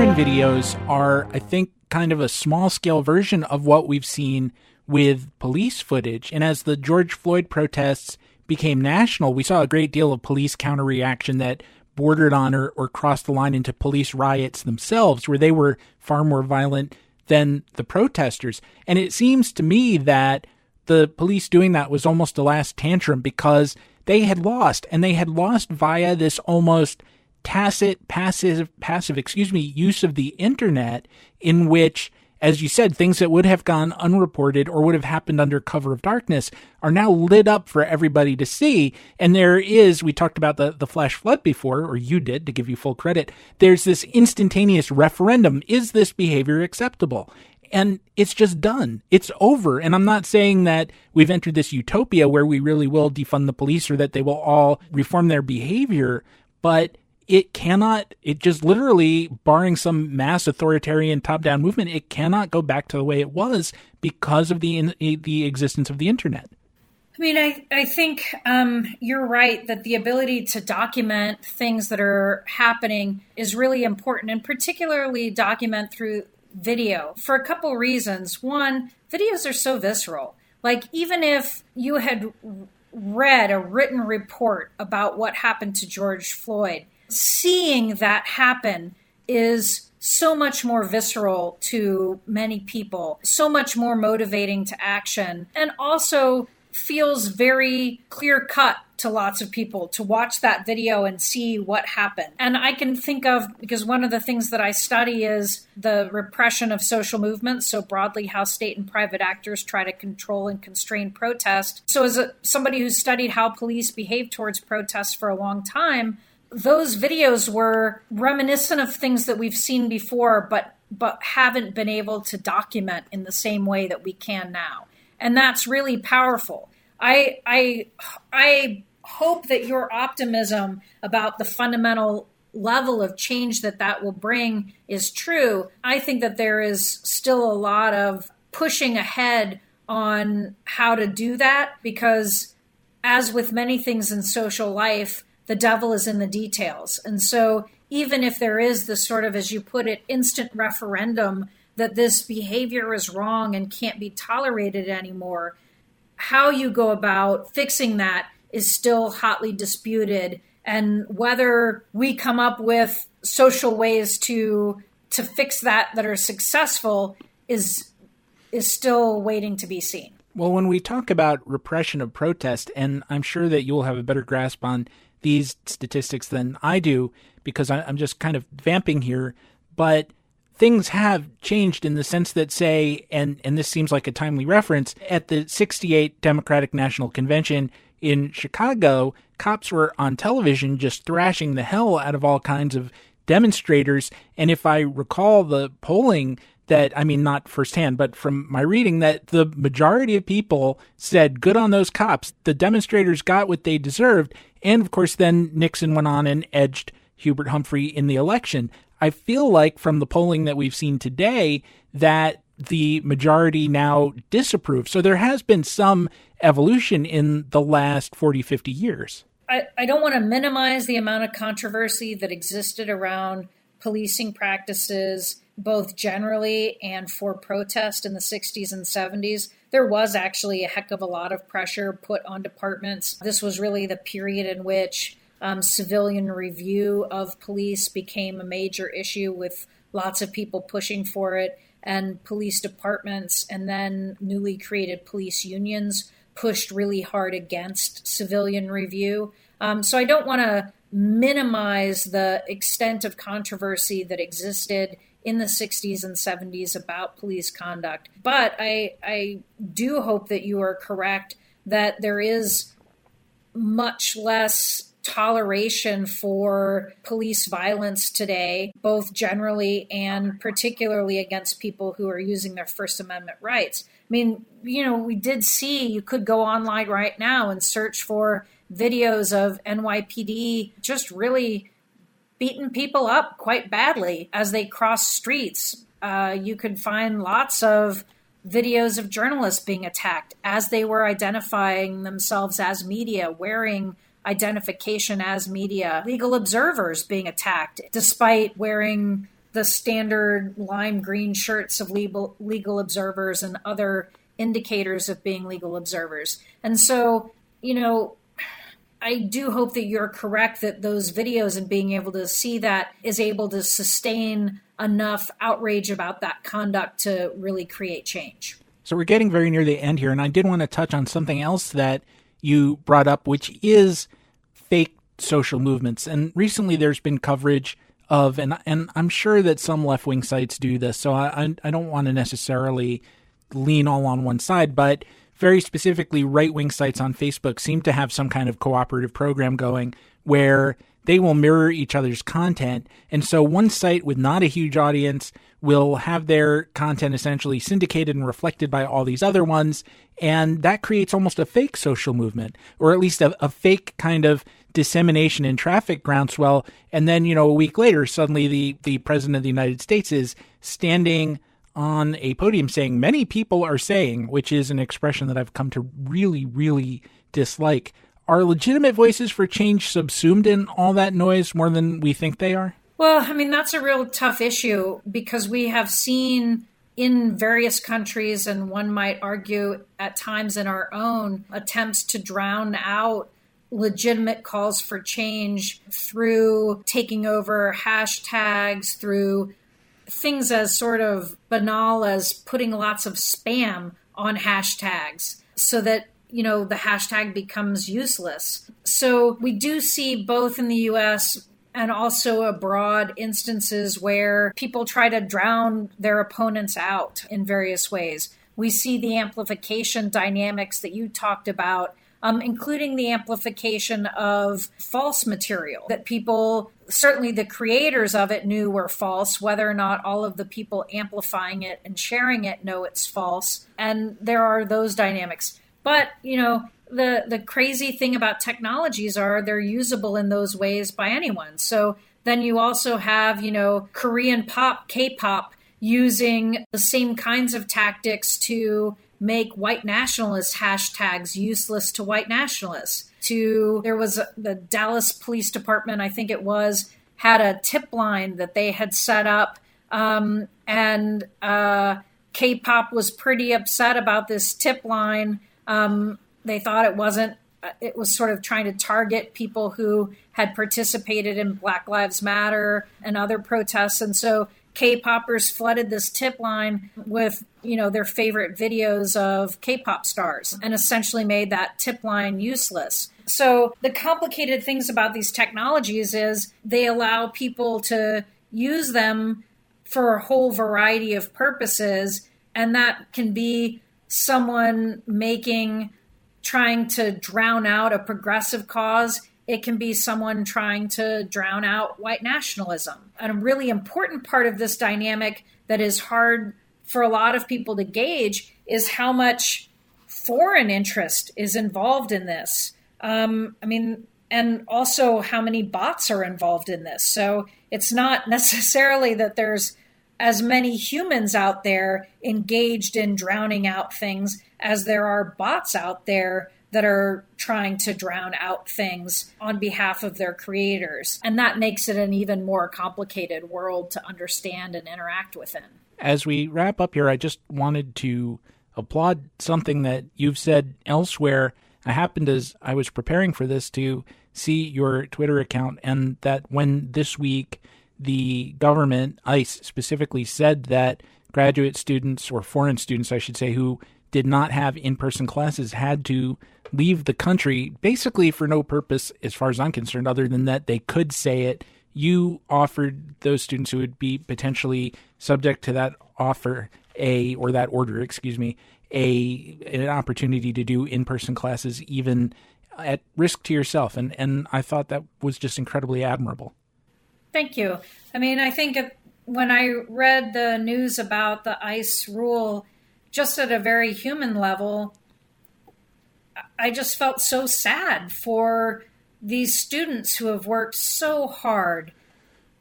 Karen videos are, I think, kind of a small scale version of what we've seen with police footage. And as the George Floyd protests became national, we saw a great deal of police counter reaction that bordered on or, or crossed the line into police riots themselves, where they were far more violent than the protesters. And it seems to me that the police doing that was almost a last tantrum because they had lost, and they had lost via this almost tacit, passive, passive, excuse me, use of the internet in which, as you said, things that would have gone unreported or would have happened under cover of darkness are now lit up for everybody to see. And there is, we talked about the, the flash flood before, or you did to give you full credit. There's this instantaneous referendum. Is this behavior acceptable? and it's just done. It's over. And I'm not saying that we've entered this utopia where we really will defund the police or that they will all reform their behavior, but it cannot, it just literally, barring some mass authoritarian top down movement, it cannot go back to the way it was because of the, in, the existence of the internet. I mean, I, I think um, you're right that the ability to document things that are happening is really important, and particularly document through video for a couple reasons. One, videos are so visceral. Like, even if you had read a written report about what happened to George Floyd, seeing that happen is so much more visceral to many people, so much more motivating to action, and also feels very clear cut to lots of people to watch that video and see what happened. And I can think of, because one of the things that I study is the repression of social movements, so broadly how state and private actors try to control and constrain protest. So, as a, somebody who's studied how police behave towards protests for a long time, those videos were reminiscent of things that we've seen before, but but haven't been able to document in the same way that we can now. And that's really powerful. I I I hope that your optimism about the fundamental level of change that that will bring is true. I think that there is still a lot of pushing ahead on how to do that because as with many things in social life, the devil is in the details. And so, even if there is this sort of, as you put it, instant referendum that this behavior is wrong and can't be tolerated anymore, how you go about fixing that is still hotly disputed. And whether we come up with social ways to to fix that that are successful is is still waiting to be seen. Well, when we talk about repression of protest, and I'm sure that you'll have a better grasp on these statistics than I do because I'm just kind of vamping here, but things have changed in the sense that say and and this seems like a timely reference at the 68 Democratic National Convention in Chicago cops were on television just thrashing the hell out of all kinds of demonstrators. And if I recall the polling that I mean not firsthand but from my reading that the majority of people said good on those cops the demonstrators got what they deserved and of course then Nixon went on and edged Hubert Humphrey in the election I feel like from the polling that we've seen today that the majority now disapprove. So there has been some evolution in the last 40, 50 years. I, I don't want to minimize the amount of controversy that existed around policing practices, both generally and for protest in the 60s and 70s. There was actually a heck of a lot of pressure put on departments. This was really the period in which um, civilian review of police became a major issue with lots of people pushing for it, and police departments and then newly created police unions pushed really hard against civilian review. Um, so I don't want to minimize the extent of controversy that existed in the 60s and 70s about police conduct. But I, I do hope that you are correct that there is much less toleration for police violence today, both generally and particularly against people who are using their First Amendment rights. I mean, you know, we did see you could go online right now and search for videos of NYPD just really beating people up quite badly as they cross streets. Uh, you could find lots of videos of journalists being attacked as they were identifying themselves as media, wearing identification as media, legal observers being attacked despite wearing the standard lime green shirts of legal, legal observers and other indicators of being legal observers. And so, you know, I do hope that you're correct that those videos and being able to see that is able to sustain enough outrage about that conduct to really create change. So we're getting very near the end here, and I did want to touch on something else that you brought up, which is fake social movements. And recently there's been coverage of, and, and I'm sure that some left wing sites do this, so I, I don't want to necessarily lean all on one side, but very specifically, right wing sites on Facebook seem to have some kind of cooperative program going where they will mirror each other's content. And so one site with not a huge audience will have their content essentially syndicated and reflected by all these other ones. And that creates almost a fake social movement, or at least a, a fake kind of dissemination and traffic groundswell. And then, you know, a week later, suddenly the, the president of the United States is standing on a podium saying, many people are saying, which is an expression that I've come to really, really dislike. Are legitimate voices for change subsumed in all that noise more than we think they are? Well, I mean, that's a real tough issue because we have seen in various countries, and one might argue at times in our own, attempts to drown out legitimate calls for change through taking over hashtags, through things as sort of banal as putting lots of spam on hashtags so that you know the hashtag becomes useless. So we do see both in the US and also abroad instances where people try to drown their opponents out in various ways. We see the amplification dynamics that you talked about um, including the amplification of false material that people, certainly the creators of it, knew were false, whether or not all of the people amplifying it and sharing it know it's false. And there are those dynamics. But, you know, the, the crazy thing about technologies are they're usable in those ways by anyone. So then you also have, you know, Korean pop, K pop using the same kinds of tactics to make white nationalist hashtags useless to white nationalists. To there was a, the Dallas Police Department, I think it was, had a tip line that they had set up, um, and uh, K-pop was pretty upset about this tip line. Um, they thought it wasn't. uh, It was sort of trying to target people who had participated in Black Lives Matter and other protests, and so K-poppers flooded this tip line with you know their favorite videos of K-pop stars, and essentially made that tip line useless. So the complicated things about these technologies is they allow people to use them for a whole variety of purposes, and that can be someone making trying to drown out a progressive cause. It can be someone trying to drown out white nationalism. And a really important part of this dynamic that is hard for a lot of people to gauge is how much foreign interest is involved in this. Um, I mean, and also how many bots are involved in this. So it's not necessarily that there's as many humans out there engaged in drowning out things as there are bots out there that are trying to drown out things on behalf of their creators. And that makes it an even more complicated world to understand and interact within. As we wrap up here, I just wanted to applaud something that you've said elsewhere. I happened as I was preparing for this to see your Twitter account, and that when this week the government, ICE specifically, said that graduate students, or foreign students, I should say, who did not have in person classes had to leave the country basically for no purpose, as far as I'm concerned, other than that they could say it. You offered those students who would be potentially subject to that offer a or that order, excuse me, a an opportunity to do in person classes even at risk to yourself, and and I thought that was just incredibly admirable. Thank you. I mean, I think when I read the news about the ICE rule, just at a very human level, I just felt so sad for these students who have worked so hard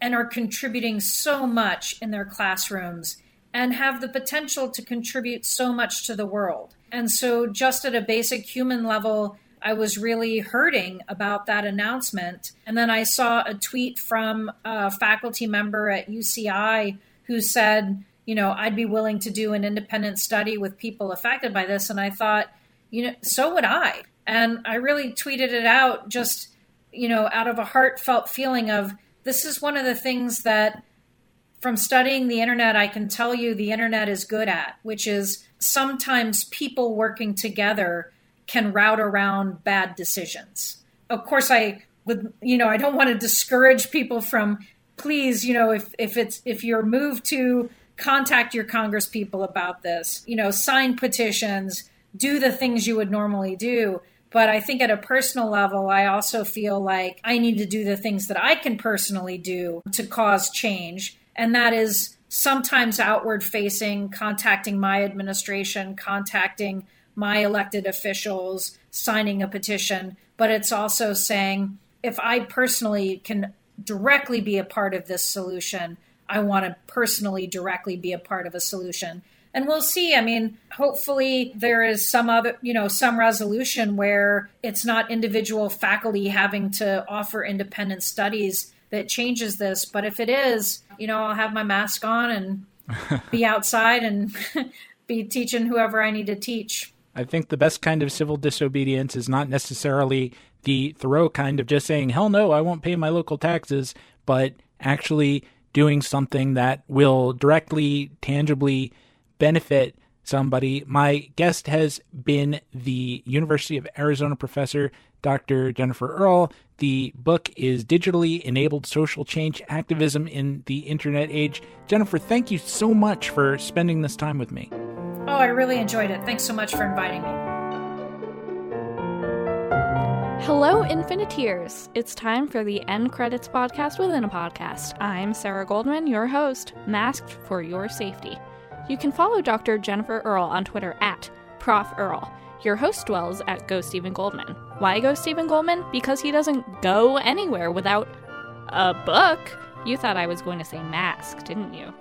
and are contributing so much in their classrooms and have the potential to contribute so much to the world. And so, just at a basic human level, I was really hurting about that announcement. And then I saw a tweet from a faculty member at UCI who said, you know, I'd be willing to do an independent study with people affected by this. And I thought, you know, so would I. And I really tweeted it out just, you know, out of a heartfelt feeling of this is one of the things that from studying the internet, I can tell you the internet is good at, which is sometimes people working together can route around bad decisions. Of course, I would, you know, I don't want to discourage people from, please, you know, if, if it's, if you're moved to contact your Congress people about this, you know, sign petitions, do the things you would normally do. But I think at a personal level, I also feel like I need to do the things that I can personally do to cause change. And that is sometimes outward facing, contacting my administration, contacting my elected officials, signing a petition. But it's also saying if I personally can directly be a part of this solution, I want to personally directly be a part of a solution and we'll see. I mean hopefully there is some other you know some resolution where it's not individual faculty having to offer independent studies that changes this. But if it is you know i'll have my mask on and be outside and be teaching whoever i need to teach. I think the best kind of civil disobedience is not necessarily the Thoreau kind of just saying, hell no, I won't pay my local taxes, but actually doing something that will directly, tangibly benefit somebody. My guest has been the University of Arizona professor, Dr. Jennifer Earl. The book is Digitally Enabled Social Change Activism in the Internet Age. Jennifer, thank you so much for spending this time with me. Oh, I really enjoyed it. Thanks so much for inviting me. Hello, Infiniteers! It's time for the End Credits podcast within a podcast. I'm Sarah Goldman, your host, masked for your safety. You can follow Dr. Jennifer Earl on Twitter at Prof. Earl. Your host dwells at Go Steven Goldman. Why go Steven Goldman? Because he doesn't go anywhere without a book. You thought I was going to say mask, didn't you?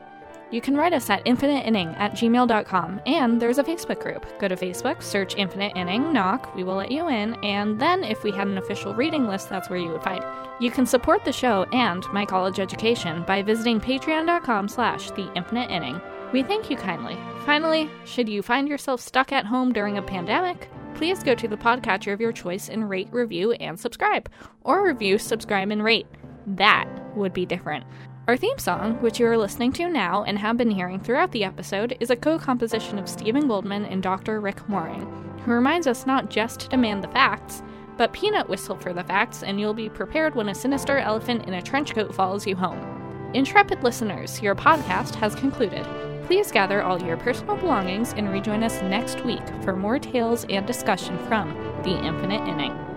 You can write us at infiniteinning at gmail.com, and there's a Facebook group. Go to Facebook, search Infinite Inning, knock, we will let you in, and then if we had an official reading list, that's where you would find. You can support the show and my college education by visiting patreon.com slash the infinite inning. We thank you kindly. Finally, should you find yourself stuck at home during a pandemic, please go to the podcatcher of your choice and rate, review, and subscribe. Or review, subscribe, and rate. That would be different. Our theme song, which you are listening to now and have been hearing throughout the episode, is a co composition of Steven Goldman and Dr. Rick Mooring, who reminds us not just to demand the facts, but peanut whistle for the facts, and you'll be prepared when a sinister elephant in a trench coat follows you home. Intrepid listeners, your podcast has concluded. Please gather all your personal belongings and rejoin us next week for more tales and discussion from The Infinite Inning.